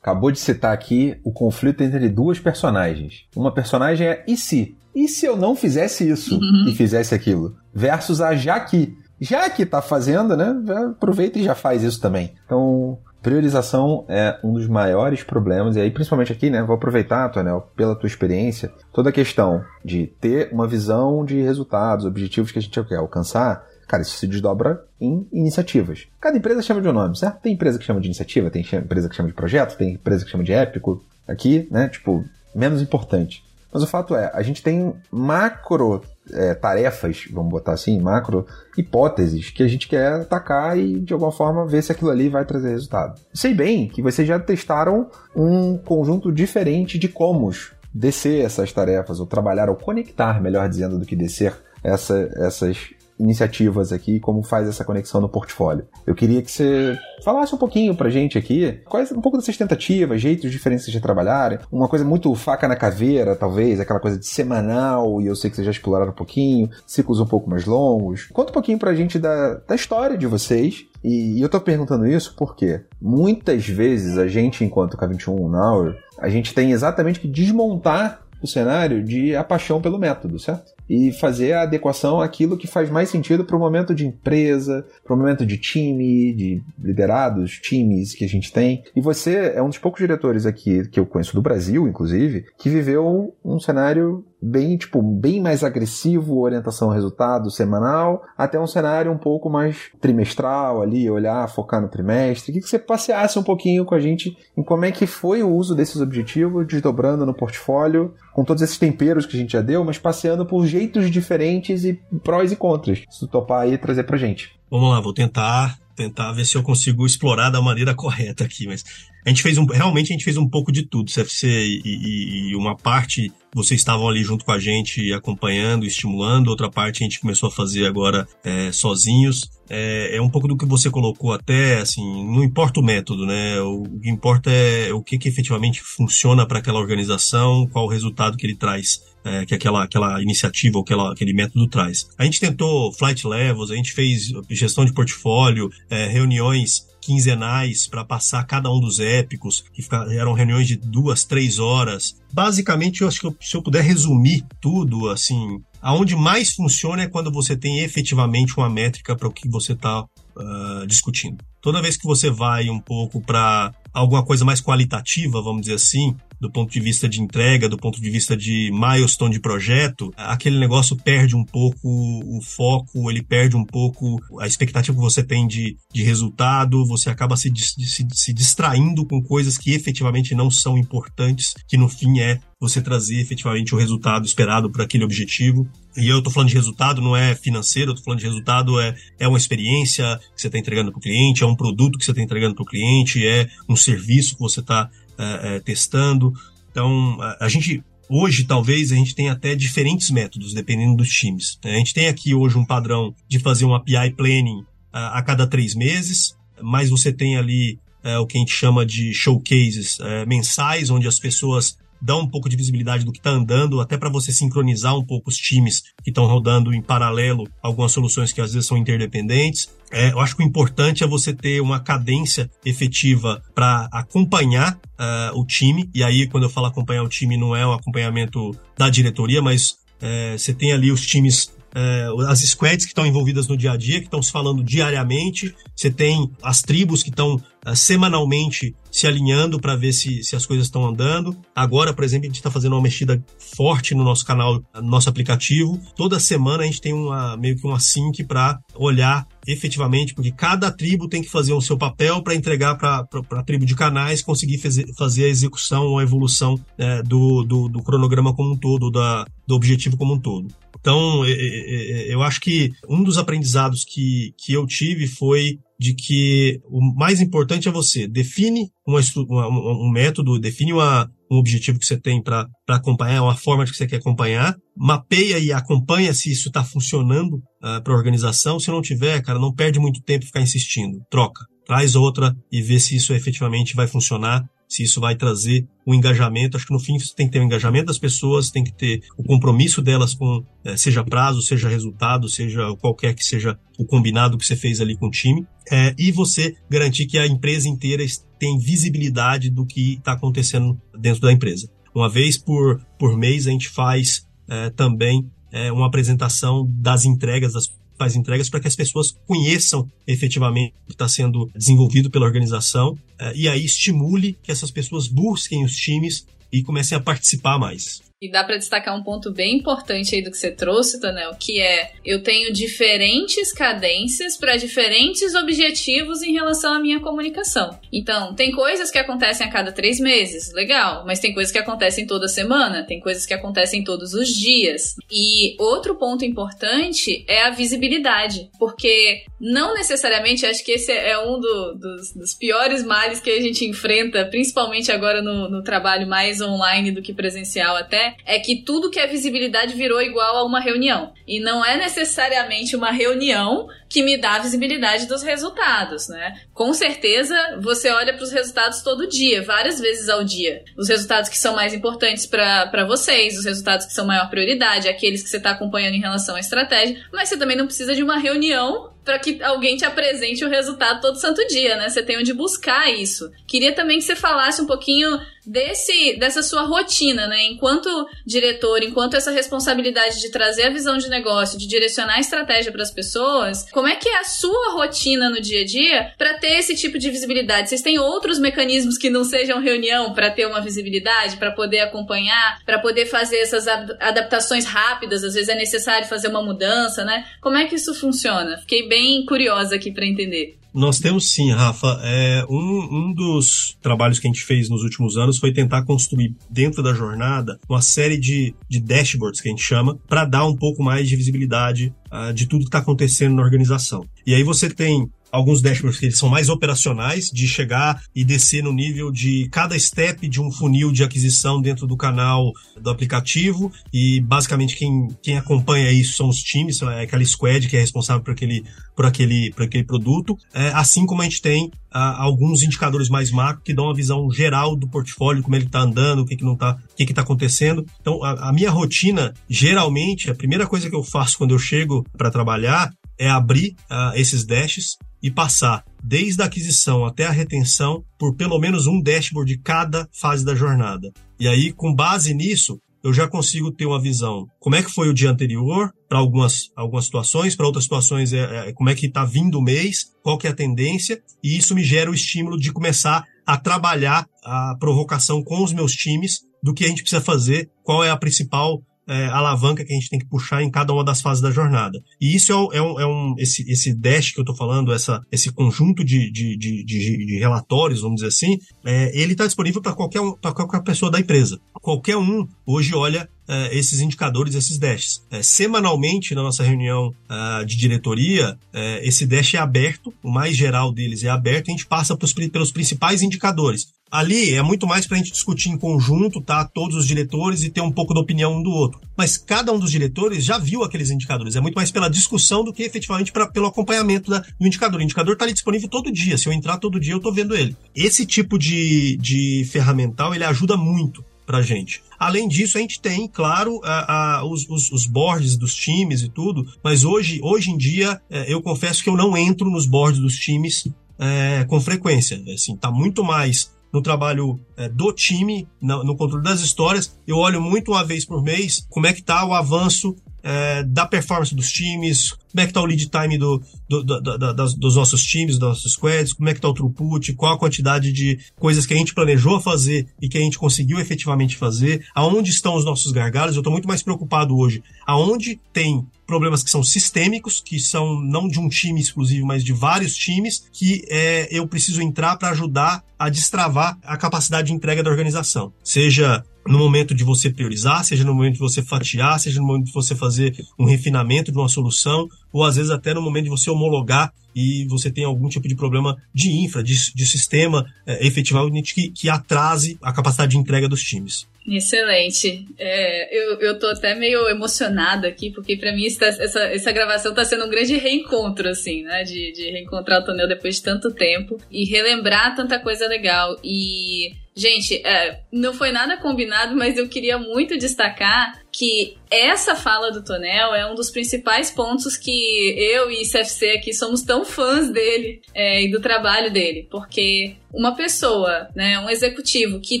acabou de citar aqui o conflito entre duas personagens. Uma personagem é e se? E se eu não fizesse isso uhum. e fizesse aquilo? Versus a Jaque. Já que tá fazendo, né? Aproveita e já faz isso também. Então, priorização é um dos maiores problemas. E aí, principalmente aqui, né? Vou aproveitar, Tonel, pela tua experiência, toda a questão de ter uma visão de resultados, objetivos que a gente quer alcançar. Cara, isso se desdobra em iniciativas. Cada empresa chama de um nome, certo? Tem empresa que chama de iniciativa, tem empresa que chama de projeto, tem empresa que chama de épico. Aqui, né? Tipo, menos importante. Mas o fato é, a gente tem macro é, tarefas, vamos botar assim, macro hipóteses que a gente quer atacar e de alguma forma ver se aquilo ali vai trazer resultado. Sei bem que vocês já testaram um conjunto diferente de comos descer essas tarefas, ou trabalhar ou conectar, melhor dizendo, do que descer essa, essas iniciativas aqui, como faz essa conexão no portfólio. Eu queria que você falasse um pouquinho pra gente aqui, quais um pouco dessas tentativas, jeitos diferentes de trabalhar, uma coisa muito faca na caveira, talvez, aquela coisa de semanal, e eu sei que vocês já exploraram um pouquinho, ciclos um pouco mais longos. Conta um pouquinho pra gente da, da história de vocês e, eu tô perguntando isso porque muitas vezes a gente, enquanto K21 Now, a gente tem exatamente que desmontar o cenário de a paixão pelo método, certo? E fazer a adequação àquilo que faz mais sentido para o momento de empresa, para o momento de time, de liderados, times que a gente tem. E você é um dos poucos diretores aqui que eu conheço do Brasil, inclusive, que viveu um cenário bem, tipo, bem mais agressivo, orientação ao resultado semanal, até um cenário um pouco mais trimestral ali, olhar, focar no trimestre. Que, que você passeasse um pouquinho com a gente em como é que foi o uso desses objetivos, desdobrando no portfólio, com todos esses temperos que a gente já deu, mas passeando por jeitos diferentes e prós e contras. Se tu topar aí, trazer pra gente. Vamos lá, vou tentar tentar ver se eu consigo explorar da maneira correta aqui, mas a gente fez um, realmente a gente fez um pouco de tudo, CFC e, e, e uma parte vocês estavam ali junto com a gente, acompanhando, estimulando. Outra parte a gente começou a fazer agora é, sozinhos. É, é, um pouco do que você colocou até, assim, não importa o método, né? O, o que importa é o que, que efetivamente funciona para aquela organização, qual o resultado que ele traz é, que aquela, aquela iniciativa ou aquela, aquele método traz. A gente tentou flight levels, a gente fez gestão de portfólio, é, reuniões quinzenais para passar cada um dos épicos, que eram reuniões de duas, três horas. Basicamente, eu acho que eu, se eu puder resumir tudo, assim, aonde mais funciona é quando você tem efetivamente uma métrica para o que você está uh, discutindo. Toda vez que você vai um pouco para alguma coisa mais qualitativa, vamos dizer assim, do ponto de vista de entrega, do ponto de vista de milestone de projeto, aquele negócio perde um pouco o foco, ele perde um pouco a expectativa que você tem de, de resultado, você acaba se, se, se distraindo com coisas que efetivamente não são importantes, que no fim é você trazer efetivamente o resultado esperado para aquele objetivo. E eu estou falando de resultado, não é financeiro, eu tô falando de resultado, é, é uma experiência que você está entregando para o cliente, é um produto que você está entregando para o cliente, é um serviço que você está é, é, testando. Então, a, a, gente hoje talvez a gente tenha até diferentes métodos dependendo dos times. A gente tem aqui hoje um padrão de fazer um API planning a, a cada três meses, mas você tem ali é, o que a gente chama de showcases é, mensais, onde as pessoas dá um pouco de visibilidade do que está andando, até para você sincronizar um pouco os times que estão rodando em paralelo algumas soluções que às vezes são interdependentes. É, eu acho que o importante é você ter uma cadência efetiva para acompanhar uh, o time, e aí quando eu falo acompanhar o time não é um acompanhamento da diretoria, mas é, você tem ali os times é, as squads que estão envolvidas no dia a dia, que estão se falando diariamente, você tem as tribos que estão é, semanalmente se alinhando para ver se, se as coisas estão andando. Agora, por exemplo, a gente está fazendo uma mexida forte no nosso canal, no nosso aplicativo. Toda semana a gente tem uma meio que uma sync para olhar efetivamente, porque cada tribo tem que fazer o seu papel para entregar para a tribo de canais conseguir fazer, fazer a execução ou a evolução é, do, do, do, cronograma como um todo, da, do objetivo como um todo. Então, eu acho que um dos aprendizados que, que eu tive foi de que o mais importante é você define uma, uma, um método, define uma, um objetivo que você tem para acompanhar, uma forma que você quer acompanhar, mapeia e acompanha se isso está funcionando uh, ah, para a organização. Se não tiver, cara, não perde muito tempo ficar insistindo. Troca, traz outra e vê se isso efetivamente vai funcionar se isso vai trazer o um engajamento. Acho que no fim você tem que ter o engajamento das pessoas, tem que ter o compromisso delas com, é, seja prazo, seja resultado, seja qualquer que seja o combinado que você fez ali com o time, é, e você garantir que a empresa inteira tem visibilidade do que está acontecendo dentro da empresa. Uma vez por, por mês a gente faz é, também é, uma apresentação das entregas das faz entregas para que as pessoas conheçam efetivamente o que está sendo desenvolvido pela organização eh, e aí estimule que essas pessoas busquem os times e comecem a participar mais. E dá para destacar um ponto bem importante aí do que você trouxe, Tanel, que é eu tenho diferentes cadências para diferentes objetivos em relação à minha comunicação. Então, tem coisas que acontecem a cada três meses, legal, mas tem coisas que acontecem toda semana, tem coisas que acontecem todos os dias. E outro ponto importante é a visibilidade, porque não necessariamente, acho que esse é um do, dos, dos, piores males que a gente enfrenta, principalmente agora no, no trabalho mais online do que presencial até é que tudo que é visibilidade virou igual a uma reunião. E não é necessariamente uma reunião que me dá a visibilidade dos resultados, né? Com certeza, você olha para os resultados todo dia, várias vezes ao dia. Os resultados que são mais importantes para vocês, os resultados que são maior prioridade, aqueles que você está acompanhando em relação à estratégia, mas você também não precisa de uma reunião para que alguém te apresente o resultado todo santo dia, né? Você tem onde buscar isso. Queria também que você falasse um pouquinho desse dessa sua rotina, né? Enquanto diretor, enquanto essa responsabilidade de trazer a visão de negócio, de direcionar a estratégia para as pessoas, como é que é a sua rotina no dia a dia para ter esse tipo de visibilidade? Vocês têm outros mecanismos que não sejam reunião para ter uma visibilidade, para poder acompanhar, para poder fazer essas adaptações rápidas, às vezes é necessário fazer uma mudança, né? Como é que isso funciona? Fiquei bem curiosa aqui para entender. Nós temos sim, Rafa. É, um, um dos trabalhos que a gente fez nos últimos anos foi tentar construir dentro da jornada uma série de, de dashboards que a gente chama para dar um pouco mais de visibilidade uh, de tudo que está acontecendo na organização. E aí você tem alguns dashboards que eles são mais operacionais, de chegar e descer no nível de cada step de um funil de aquisição dentro do canal do aplicativo. E basicamente quem, quem acompanha isso são os times, é aquela squad que é responsável por aquele, por aquele, por aquele produto. É, assim como a gente tem ah, alguns indicadores mais macro que dão uma visão geral do portfólio, como ele está andando, o que, que não está, o que está acontecendo. Então, a, a minha rotina, geralmente, a primeira coisa que eu faço quando eu chego para trabalhar é abrir uh, esses dashes e passar desde a aquisição até a retenção por pelo menos um dashboard de cada fase da jornada. E aí, com base nisso, eu já consigo ter uma visão como é que foi o dia anterior para algumas, algumas situações, para outras situações é, é, como é que está vindo o mês, qual que é a tendência, e isso me gera o estímulo de começar a trabalhar a provocação com os meus times do que a gente precisa fazer, qual é a principal é, alavanca que a gente tem que puxar em cada uma das fases da jornada. E isso é, um, é um é esse, esse dash que eu estou falando, essa, esse conjunto de, de, de, de, de relatórios, vamos dizer assim, é, ele está disponível para qualquer, um, qualquer pessoa da empresa. Qualquer um hoje olha é, esses indicadores, esses dashes. É, semanalmente, na nossa reunião uh, de diretoria, é, esse dash é aberto, o mais geral deles é aberto, e a gente passa pros, pelos principais indicadores. Ali é muito mais para a gente discutir em conjunto, tá? Todos os diretores e ter um pouco da opinião um do outro. Mas cada um dos diretores já viu aqueles indicadores. É muito mais pela discussão do que efetivamente pra, pelo acompanhamento da, do indicador. O indicador está ali disponível todo dia. Se eu entrar todo dia, eu estou vendo ele. Esse tipo de, de ferramental ele ajuda muito para gente. Além disso, a gente tem, claro, a, a, os, os, os, boards dos times e tudo, mas hoje, hoje em dia, é, eu confesso que eu não entro nos boards dos times é, com frequência. Assim, tá muito mais no trabalho é, do time, no, no, controle das histórias. Eu olho muito uma vez por mês como é que está o avanço é, da performance dos times, como é que está o lead time do, do, do, do, dos nossos times, dos nossos squads, como é que está o throughput, qual a quantidade de coisas que a gente planejou fazer e que a gente conseguiu efetivamente fazer, aonde estão os nossos gargalos. Eu estou muito mais preocupado hoje aonde tem problemas que são sistêmicos, que são não de um time exclusivo, mas de vários times, que é, eu preciso entrar para ajudar a destravar a capacidade de entrega da organização. Seja no momento de você priorizar, seja no momento de você fatiar, seja no momento de você fazer um refinamento de uma solução, ou às vezes até no momento de você homologar e você tem algum tipo de problema de infra, de, de sistema é, efetivamente que, que atrase a capacidade de entrega dos times. Excelente. É, eu, eu tô até meio emocionada aqui, porque para mim essa, essa, essa gravação tá sendo um grande reencontro, assim, né? De, de reencontrar o Tonel depois de tanto tempo e relembrar tanta coisa legal. E Gente, é, não foi nada combinado, mas eu queria muito destacar que essa fala do Tonel é um dos principais pontos que eu e CFC aqui somos tão fãs dele é, e do trabalho dele. Porque uma pessoa, né, um executivo que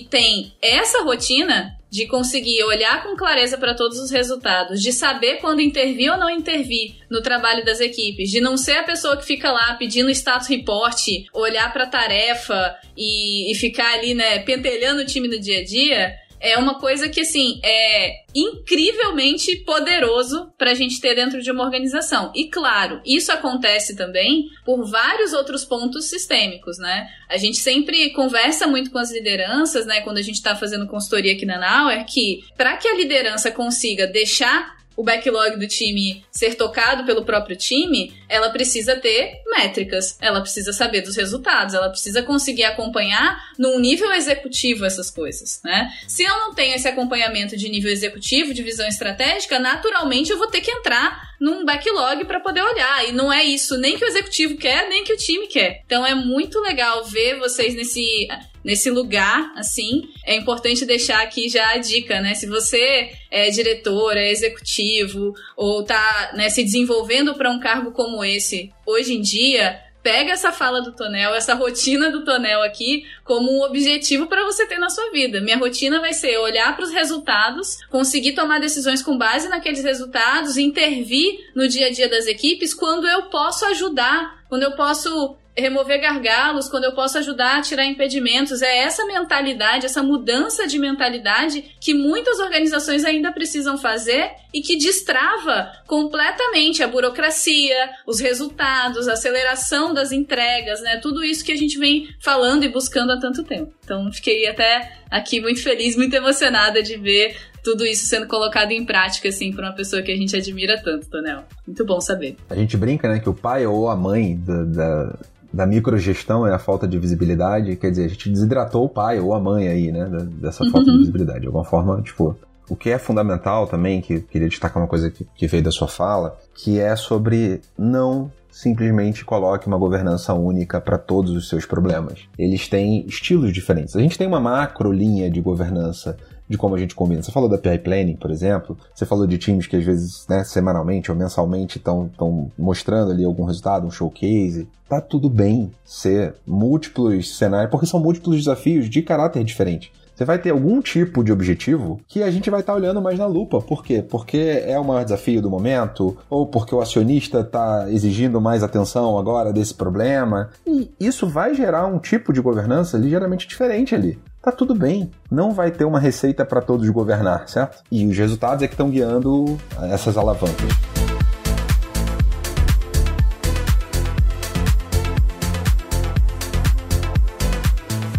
tem essa rotina de conseguir olhar com clareza para todos os resultados, de saber quando intervir ou não intervir no trabalho das equipes, de não ser a pessoa que fica lá pedindo status report, olhar para a tarefa e, e ficar ali, né, pentelhando o time no dia a dia, é uma coisa que, assim, é incrivelmente poderoso para a gente ter dentro de uma organização. E, claro, isso acontece também por vários outros pontos sistêmicos, né? A gente sempre conversa muito com as lideranças, né, quando a gente está fazendo consultoria aqui na Nauer, que para que a liderança consiga deixar o backlog do time ser tocado pelo próprio time, ela precisa ter métricas, ela precisa saber dos resultados, ela precisa conseguir acompanhar num nível executivo essas coisas, né? Se eu não tenho esse acompanhamento de nível executivo, de visão estratégica, naturalmente eu vou ter que entrar num backlog para poder olhar. E não é isso nem que o executivo quer, nem que o time quer. Então é muito legal ver vocês nesse nesse lugar, assim, é importante deixar aqui já a dica, né? Se você é diretor, é executivo ou tá né, se desenvolvendo para um cargo como esse hoje em dia, pega essa fala do Tonel, essa rotina do Tonel aqui, como um objetivo para você ter na sua vida. Minha rotina vai ser olhar para os resultados, conseguir tomar decisões com base naqueles resultados, intervir no dia a dia das equipes quando eu posso ajudar, quando eu posso remover gargalos, quando eu posso ajudar a tirar impedimentos. É essa mentalidade, essa mudança de mentalidade que muitas organizações ainda precisam fazer e que destrava completamente a burocracia, os resultados, a aceleração das entregas, né? Tudo isso que a gente vem falando e buscando há tanto tempo. Então, fiquei até aqui muito feliz, muito emocionada de ver tudo isso sendo colocado em prática, assim, por uma pessoa que a gente admira tanto, Tonel. Muito bom saber. A gente brinca, né, que o pai ou a mãe da, da, da microgestão é a falta de visibilidade. Quer dizer, a gente desidratou o pai ou a mãe aí, né, dessa falta de visibilidade. De alguma forma, tipo, o que é fundamental também, que queria destacar uma coisa que, que veio da sua fala, que é sobre não simplesmente coloque uma governança única para todos os seus problemas. Eles têm estilos diferentes. A gente tem uma macro linha de governança de como a gente combina. Você falou da PI Planning, por exemplo. Você falou de times que às vezes, né, semanalmente ou mensalmente estão mostrando ali algum resultado, um showcase. Tá tudo bem ser múltiplos cenários, porque são múltiplos desafios de caráter diferente. Você vai ter algum tipo de objetivo que a gente vai estar tá olhando mais na lupa. Por quê? Porque é o maior desafio do momento, ou porque o acionista está exigindo mais atenção agora desse problema. E isso vai gerar um tipo de governança ligeiramente diferente ali tá tudo bem. Não vai ter uma receita para todos governar, certo? E os resultados é que estão guiando essas alavancas.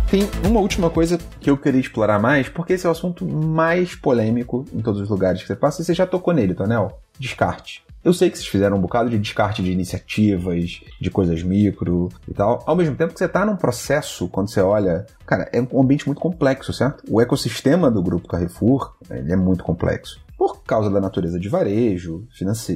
Tem uma última coisa que eu queria explorar mais, porque esse é o assunto mais polêmico em todos os lugares que você passa, e você já tocou nele, Tonel. Descarte. Eu sei que vocês fizeram um bocado de descarte de iniciativas, de coisas micro e tal. Ao mesmo tempo que você está num processo, quando você olha. Cara, é um ambiente muito complexo, certo? O ecossistema do grupo Carrefour ele é muito complexo. Por causa da natureza de varejo,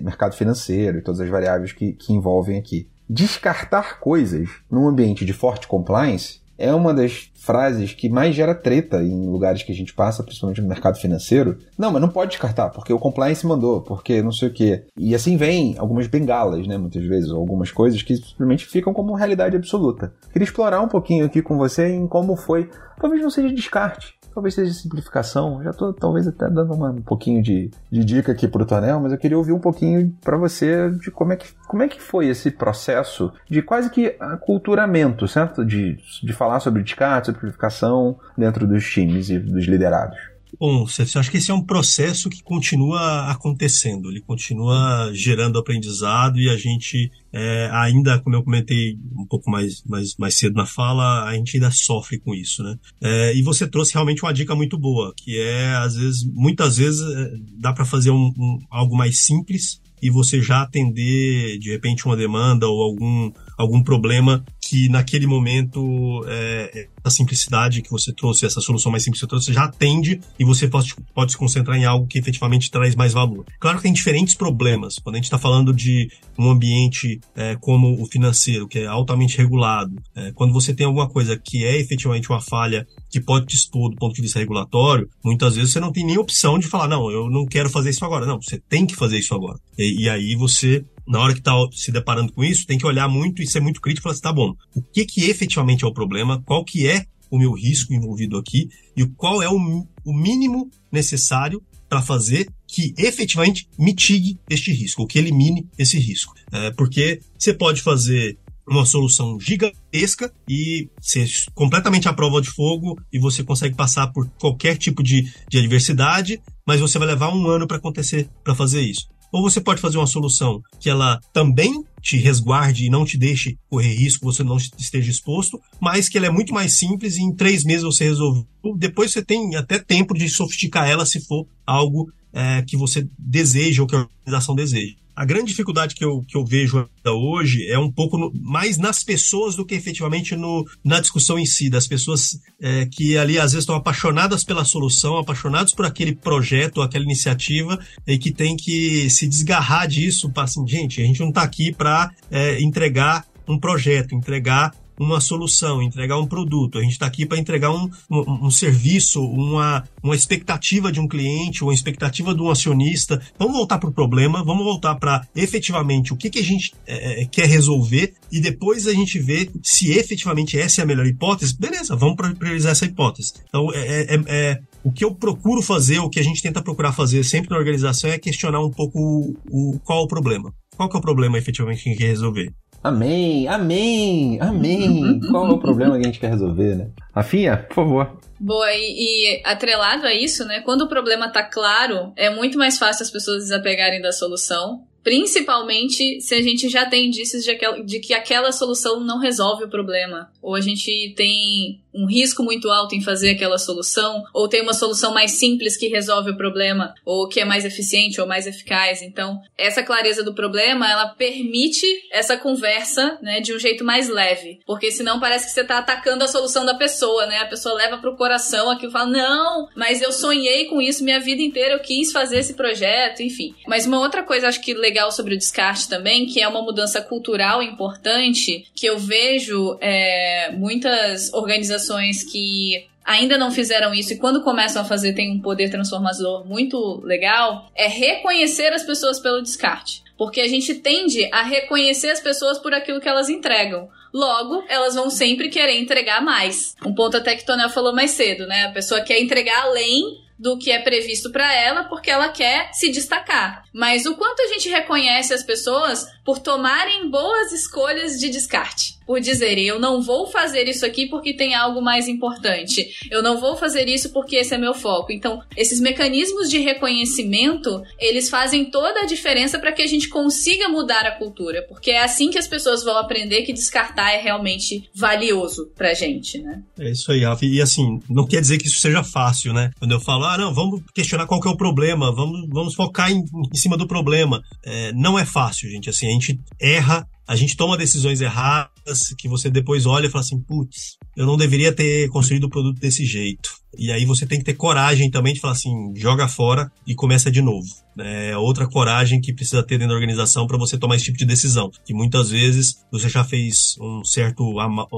mercado financeiro e todas as variáveis que, que envolvem aqui. Descartar coisas num ambiente de forte compliance é uma das frases que mais gera treta em lugares que a gente passa, principalmente no mercado financeiro. Não, mas não pode descartar, porque o compliance mandou, porque não sei o quê. E assim vem algumas bengalas, né, muitas vezes, ou algumas coisas que simplesmente ficam como realidade absoluta. Queria explorar um pouquinho aqui com você em como foi, talvez não seja descarte, talvez seja simplificação. Já estou talvez até dando uma, um pouquinho de, de dica aqui para o Tonel, mas eu queria ouvir um pouquinho para você de como é, que, como é que foi esse processo de quase que aculturamento, certo? De, de falar sobre descarte, simplificação dentro dos times e dos liderados. Bom, eu acho que esse é um processo que continua acontecendo, ele continua gerando aprendizado e a gente é, ainda, como eu comentei um pouco mais, mais, mais cedo na fala, a gente ainda sofre com isso, né? É, e você trouxe realmente uma dica muito boa, que é, às vezes, muitas vezes é, dá para fazer um, um, algo mais simples e você já atender, de repente, uma demanda ou algum, algum problema que naquele momento é, a simplicidade que você trouxe, essa solução mais simples que você trouxe, já atende e você pode, pode se concentrar em algo que efetivamente traz mais valor. Claro que tem diferentes problemas. Quando a gente está falando de um ambiente é, como o financeiro, que é altamente regulado, é, quando você tem alguma coisa que é efetivamente uma falha que pode te expor do ponto de vista regulatório, muitas vezes você não tem nem opção de falar, não, eu não quero fazer isso agora. Não, você tem que fazer isso agora. E, e aí você na hora que está se deparando com isso, tem que olhar muito e ser muito crítico e falar assim, tá bom, o que que efetivamente é o problema, qual que é o meu risco envolvido aqui e qual é o, o mínimo necessário para fazer que efetivamente mitigue este risco, ou que elimine esse risco. É, porque você pode fazer uma solução gigantesca e ser completamente à prova de fogo e você consegue passar por qualquer tipo de, de adversidade, mas você vai levar um ano para acontecer para fazer isso. Ou você pode fazer uma solução que ela também te resguarde e não te deixe correr risco, você não esteja exposto, mas que ela é muito mais simples e em três meses você resolve. Depois você tem até tempo de sofisticar ela se for algo é, que você deseja ou que a organização deseja. A grande dificuldade que eu, que eu vejo hoje é um pouco no, mais nas pessoas do que efetivamente no, na discussão em si, das pessoas é, que ali às vezes estão apaixonadas pela solução, apaixonados por aquele projeto, aquela iniciativa, e que tem que se desgarrar disso, para assim, gente, a gente não está aqui para é, entregar um projeto, entregar uma solução, entregar um produto. A gente está aqui para entregar um, um, um, serviço, uma, uma expectativa de um cliente, uma expectativa de um acionista. Vamos voltar para o problema, vamos voltar para efetivamente o que, que a gente é, é, quer resolver e depois a gente vê se efetivamente essa é a melhor hipótese. Beleza, vamos priorizar essa hipótese. Então, é, é, é, é o que eu procuro fazer, o que a gente tenta procurar fazer sempre na organização é questionar um pouco o, o qual o problema. Qual que é o problema efetivamente que a gente quer resolver? Amém, amém, amém. Qual é o problema que a gente quer resolver, né? Rafinha, por favor. Boa, e, e, atrelado a isso, né? Quando o problema tá claro, é muito mais fácil as pessoas desapegarem da solução Principalmente se a gente já tem indícios de, de que aquela solução não resolve o problema. Ou a gente tem um risco muito alto em fazer aquela solução, ou tem uma solução mais simples que resolve o problema, ou que é mais eficiente ou mais eficaz. Então, essa clareza do problema, ela permite essa conversa, né, de um jeito mais leve, porque senão parece que você está atacando a solução da pessoa, né? A pessoa leva pro coração aquilo fala: "Não, mas eu sonhei com isso minha vida inteira, eu quis fazer esse projeto", enfim. Mas uma outra coisa acho que legal sobre o descarte também, que é uma mudança cultural importante, que eu vejo é, muitas organizações que ainda não fizeram isso e quando começam a fazer tem um poder transformador muito legal, é reconhecer as pessoas pelo descarte. Porque a gente tende a reconhecer as pessoas por aquilo que elas entregam. Logo, elas vão sempre querer entregar mais. Um ponto até que o Tonel falou mais cedo, né? A pessoa quer entregar além do que é previsto para ela porque ela quer se destacar. Mas o quanto a gente reconhece as pessoas por tomarem boas escolhas de descarte? Por dizerem, eu não vou fazer isso aqui porque tem algo mais importante. Eu não vou fazer isso porque esse é meu foco. Então, esses mecanismos de reconhecimento, eles fazem toda a diferença para que a gente consiga mudar a cultura, porque é assim que as pessoas vão aprender que descartar é realmente valioso pra gente, né? É isso aí, Rafa. E assim, não quer dizer que isso seja fácil, né? Quando eu falo, ah, não, vamos questionar qual que é o problema, vamos, vamos focar em, em cima do problema. É, não é fácil, gente. Assim, a gente erra, a gente toma decisões erradas que você depois olha e fala assim, putz, eu não deveria ter construído o produto desse jeito. E aí você tem que ter coragem também de falar assim, joga fora e começa de novo. É outra coragem que precisa ter dentro da organização para você tomar esse tipo de decisão. Que muitas vezes você já fez um certo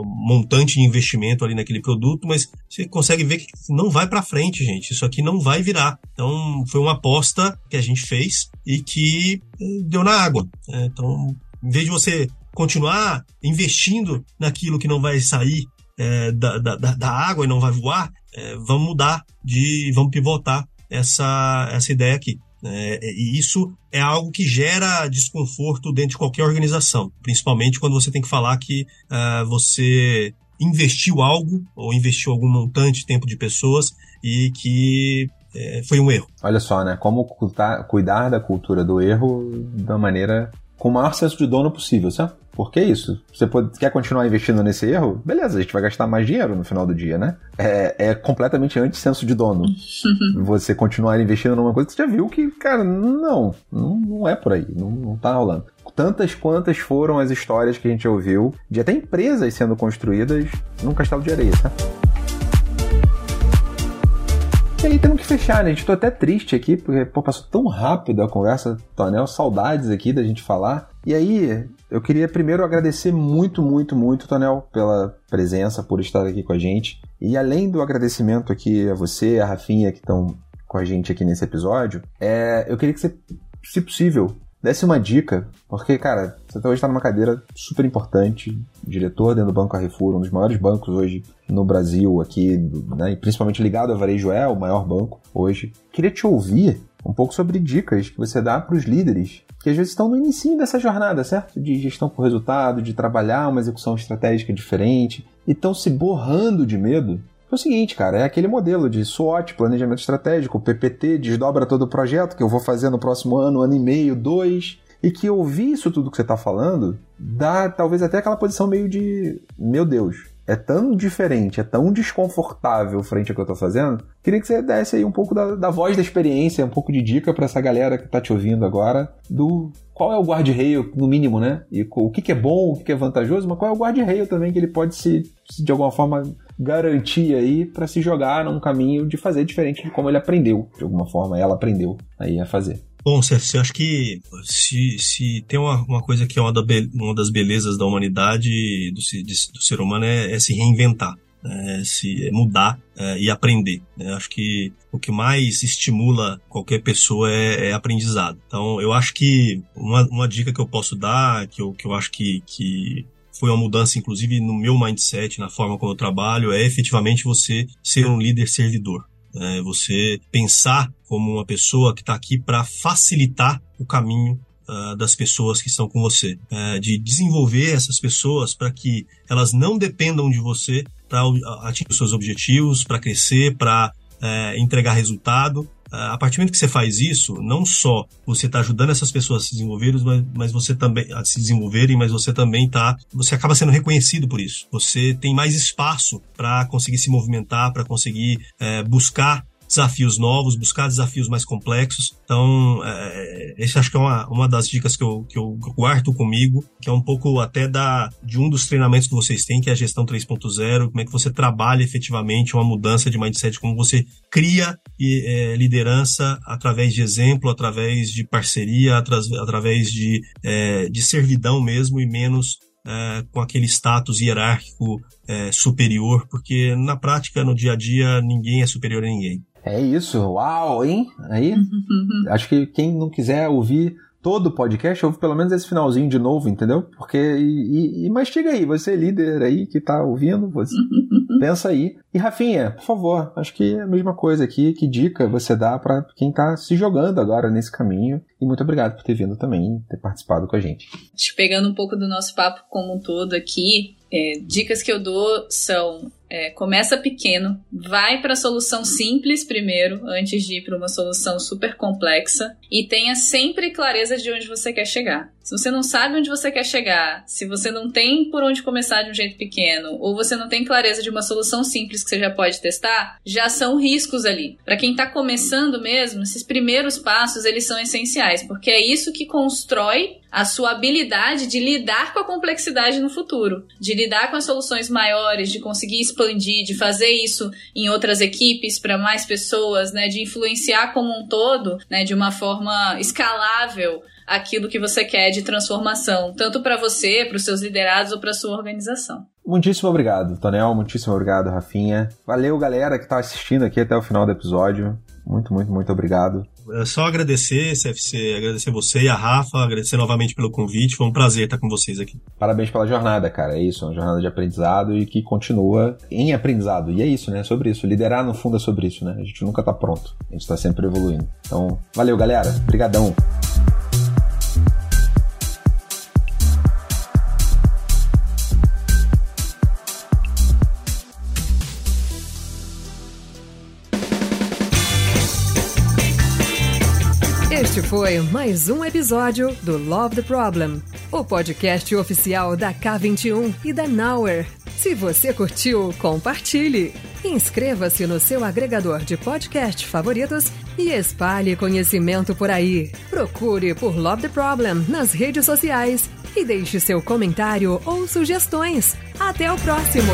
montante de investimento ali naquele produto, mas você consegue ver que não vai para frente, gente. Isso aqui não vai virar. Então foi uma aposta que a gente fez e que eh, deu na água. É, então, em vez de você continuar investindo naquilo que não vai sair é, da, da, da, água e não vai voar, é, vamos mudar de. vamos pivotar essa, essa ideia aqui. É, e isso é algo que gera desconforto dentro de qualquer organização, principalmente quando você tem que falar que uh, você investiu algo ou investiu algum montante tempo de pessoas e que é, foi um erro. Olha só, né? Como cuidar da cultura do erro da maneira com o maior senso de dono possível, certo? Porque é isso. Você pode, quer continuar investindo nesse erro? Beleza, a gente vai gastar mais dinheiro no final do dia, né? É, é completamente anti-senso de dono. você continuar investindo numa coisa que você já viu que, cara, não, não, não é por aí, não, não tá rolando. Tantas quantas foram as histórias que a gente ouviu de até empresas sendo construídas num castelo de areia, tá? E aí temos que fechar, né? A gente tô até triste aqui, porque pô, passou tão rápido a conversa, Tonel. Saudades aqui da gente falar. E aí, eu queria primeiro agradecer muito, muito, muito, Tonel, pela presença, por estar aqui com a gente. E além do agradecimento aqui a você, a Rafinha, que estão com a gente aqui nesse episódio, é, eu queria que você, se possível, desse uma dica, porque, cara, você hoje está numa cadeira super importante, diretor dentro do Banco Carrefour, um dos maiores bancos hoje no Brasil, aqui, né, principalmente ligado a Varejo é o maior banco hoje. Queria te ouvir um pouco sobre dicas que você dá para os líderes que às vezes estão no início dessa jornada, certo? De gestão por resultado, de trabalhar uma execução estratégica diferente, e estão se borrando de medo é o seguinte, cara, é aquele modelo de SWOT, planejamento estratégico, PPT, desdobra todo o projeto que eu vou fazer no próximo ano, ano e meio, dois, e que ouvir isso tudo que você está falando dá talvez até aquela posição meio de, meu Deus, é tão diferente, é tão desconfortável frente ao que eu estou fazendo. Queria que você desse aí um pouco da, da voz da experiência, um pouco de dica para essa galera que está te ouvindo agora, do qual é o guarda-reio, no mínimo, né? E o que, que é bom, o que, que é vantajoso, mas qual é o guarda-reio também que ele pode se, se de alguma forma garantir aí para se jogar num caminho de fazer diferente de como ele aprendeu, de alguma forma ela aprendeu aí a fazer. Bom, Sérgio, eu acho que se, se tem uma, uma coisa que é uma, da uma das belezas da humanidade, do, do ser humano, é, é, se reinventar, é, se é mudar é, e aprender. Né? Acho que o que mais estimula qualquer pessoa é, é, aprendizado. Então, eu acho que uma, uma dica que eu posso dar, que eu, que eu acho que, que foi uma mudança, inclusive, no meu mindset, na forma como eu trabalho, é efetivamente você ser um líder servidor. É você pensar como uma pessoa que está aqui para facilitar o caminho uh, das pessoas que estão com você, uh, de desenvolver essas pessoas para que elas não dependam de você para atingir os seus objetivos, para crescer, para uh, entregar resultado, a partir do momento que você faz isso, não só você está ajudando essas pessoas a se desenvolverem, mas, mas você também a se desenvolverem, mas você também tá, você acaba sendo reconhecido por isso. Você tem mais espaço para conseguir se movimentar, para conseguir é, buscar desafios novos, buscar desafios mais complexos. Então, é, esse acho que é uma, uma das dicas que eu, que eu guardo comigo, que é um pouco até da, de um dos treinamentos que vocês têm, que é a gestão 3.0, como é que você trabalha efetivamente uma mudança de mindset, como você cria é, liderança através de exemplo, através de parceria, através de, é, de servidão mesmo e menos é, com aquele status hierárquico é, superior, porque na prática, no dia a dia, ninguém é superior a ninguém. É isso, uau, hein? Aí, acho que quem não quiser ouvir todo o podcast, ouve pelo menos esse finalzinho de novo, entendeu? Porque, e, e, e mastiga aí, você é líder aí que tá ouvindo, você pensa aí. E Rafinha, por favor, acho que é a mesma coisa aqui, que dica você dá para quem tá se jogando agora nesse caminho. E muito obrigado por ter vindo também, ter participado com a gente. Pegando um pouco do nosso papo como um todo aqui, é, dicas que eu dou são é, começa pequeno, vai para a solução simples primeiro, antes de ir para uma solução super complexa, e tenha sempre clareza de onde você quer chegar. Se você não sabe onde você quer chegar, se você não tem por onde começar de um jeito pequeno, ou você não tem clareza de uma solução simples que você já pode testar, já são riscos ali. Para quem está começando mesmo, esses primeiros passos eles são essenciais, porque é isso que constrói a sua habilidade de lidar com a complexidade no futuro, de lidar com as soluções maiores, de conseguir expandir, de fazer isso em outras equipes para mais pessoas, né, de influenciar como um todo, né, de uma forma escalável aquilo que você quer de transformação, tanto para você, para os seus liderados ou para sua organização. Muitíssimo obrigado, Tonel. Muitíssimo obrigado, Rafinha. Valeu, galera que está assistindo aqui até o final do episódio. Muito, muito, muito obrigado. É só agradecer, CFC, agradecer você e a Rafa, agradecer novamente pelo convite. Foi um prazer estar com vocês aqui. Parabéns pela jornada, cara. É isso, uma jornada de aprendizado e que continua em aprendizado. E é isso, né? Sobre isso. Liderar no fundo é sobre isso, né? A gente nunca tá pronto. A gente tá sempre evoluindo. Então, valeu, galera. Obrigadão. Foi mais um episódio do Love the Problem, o podcast oficial da K21 e da Nowhere. Se você curtiu, compartilhe. Inscreva-se no seu agregador de podcast favoritos e espalhe conhecimento por aí. Procure por Love the Problem nas redes sociais e deixe seu comentário ou sugestões. Até o próximo!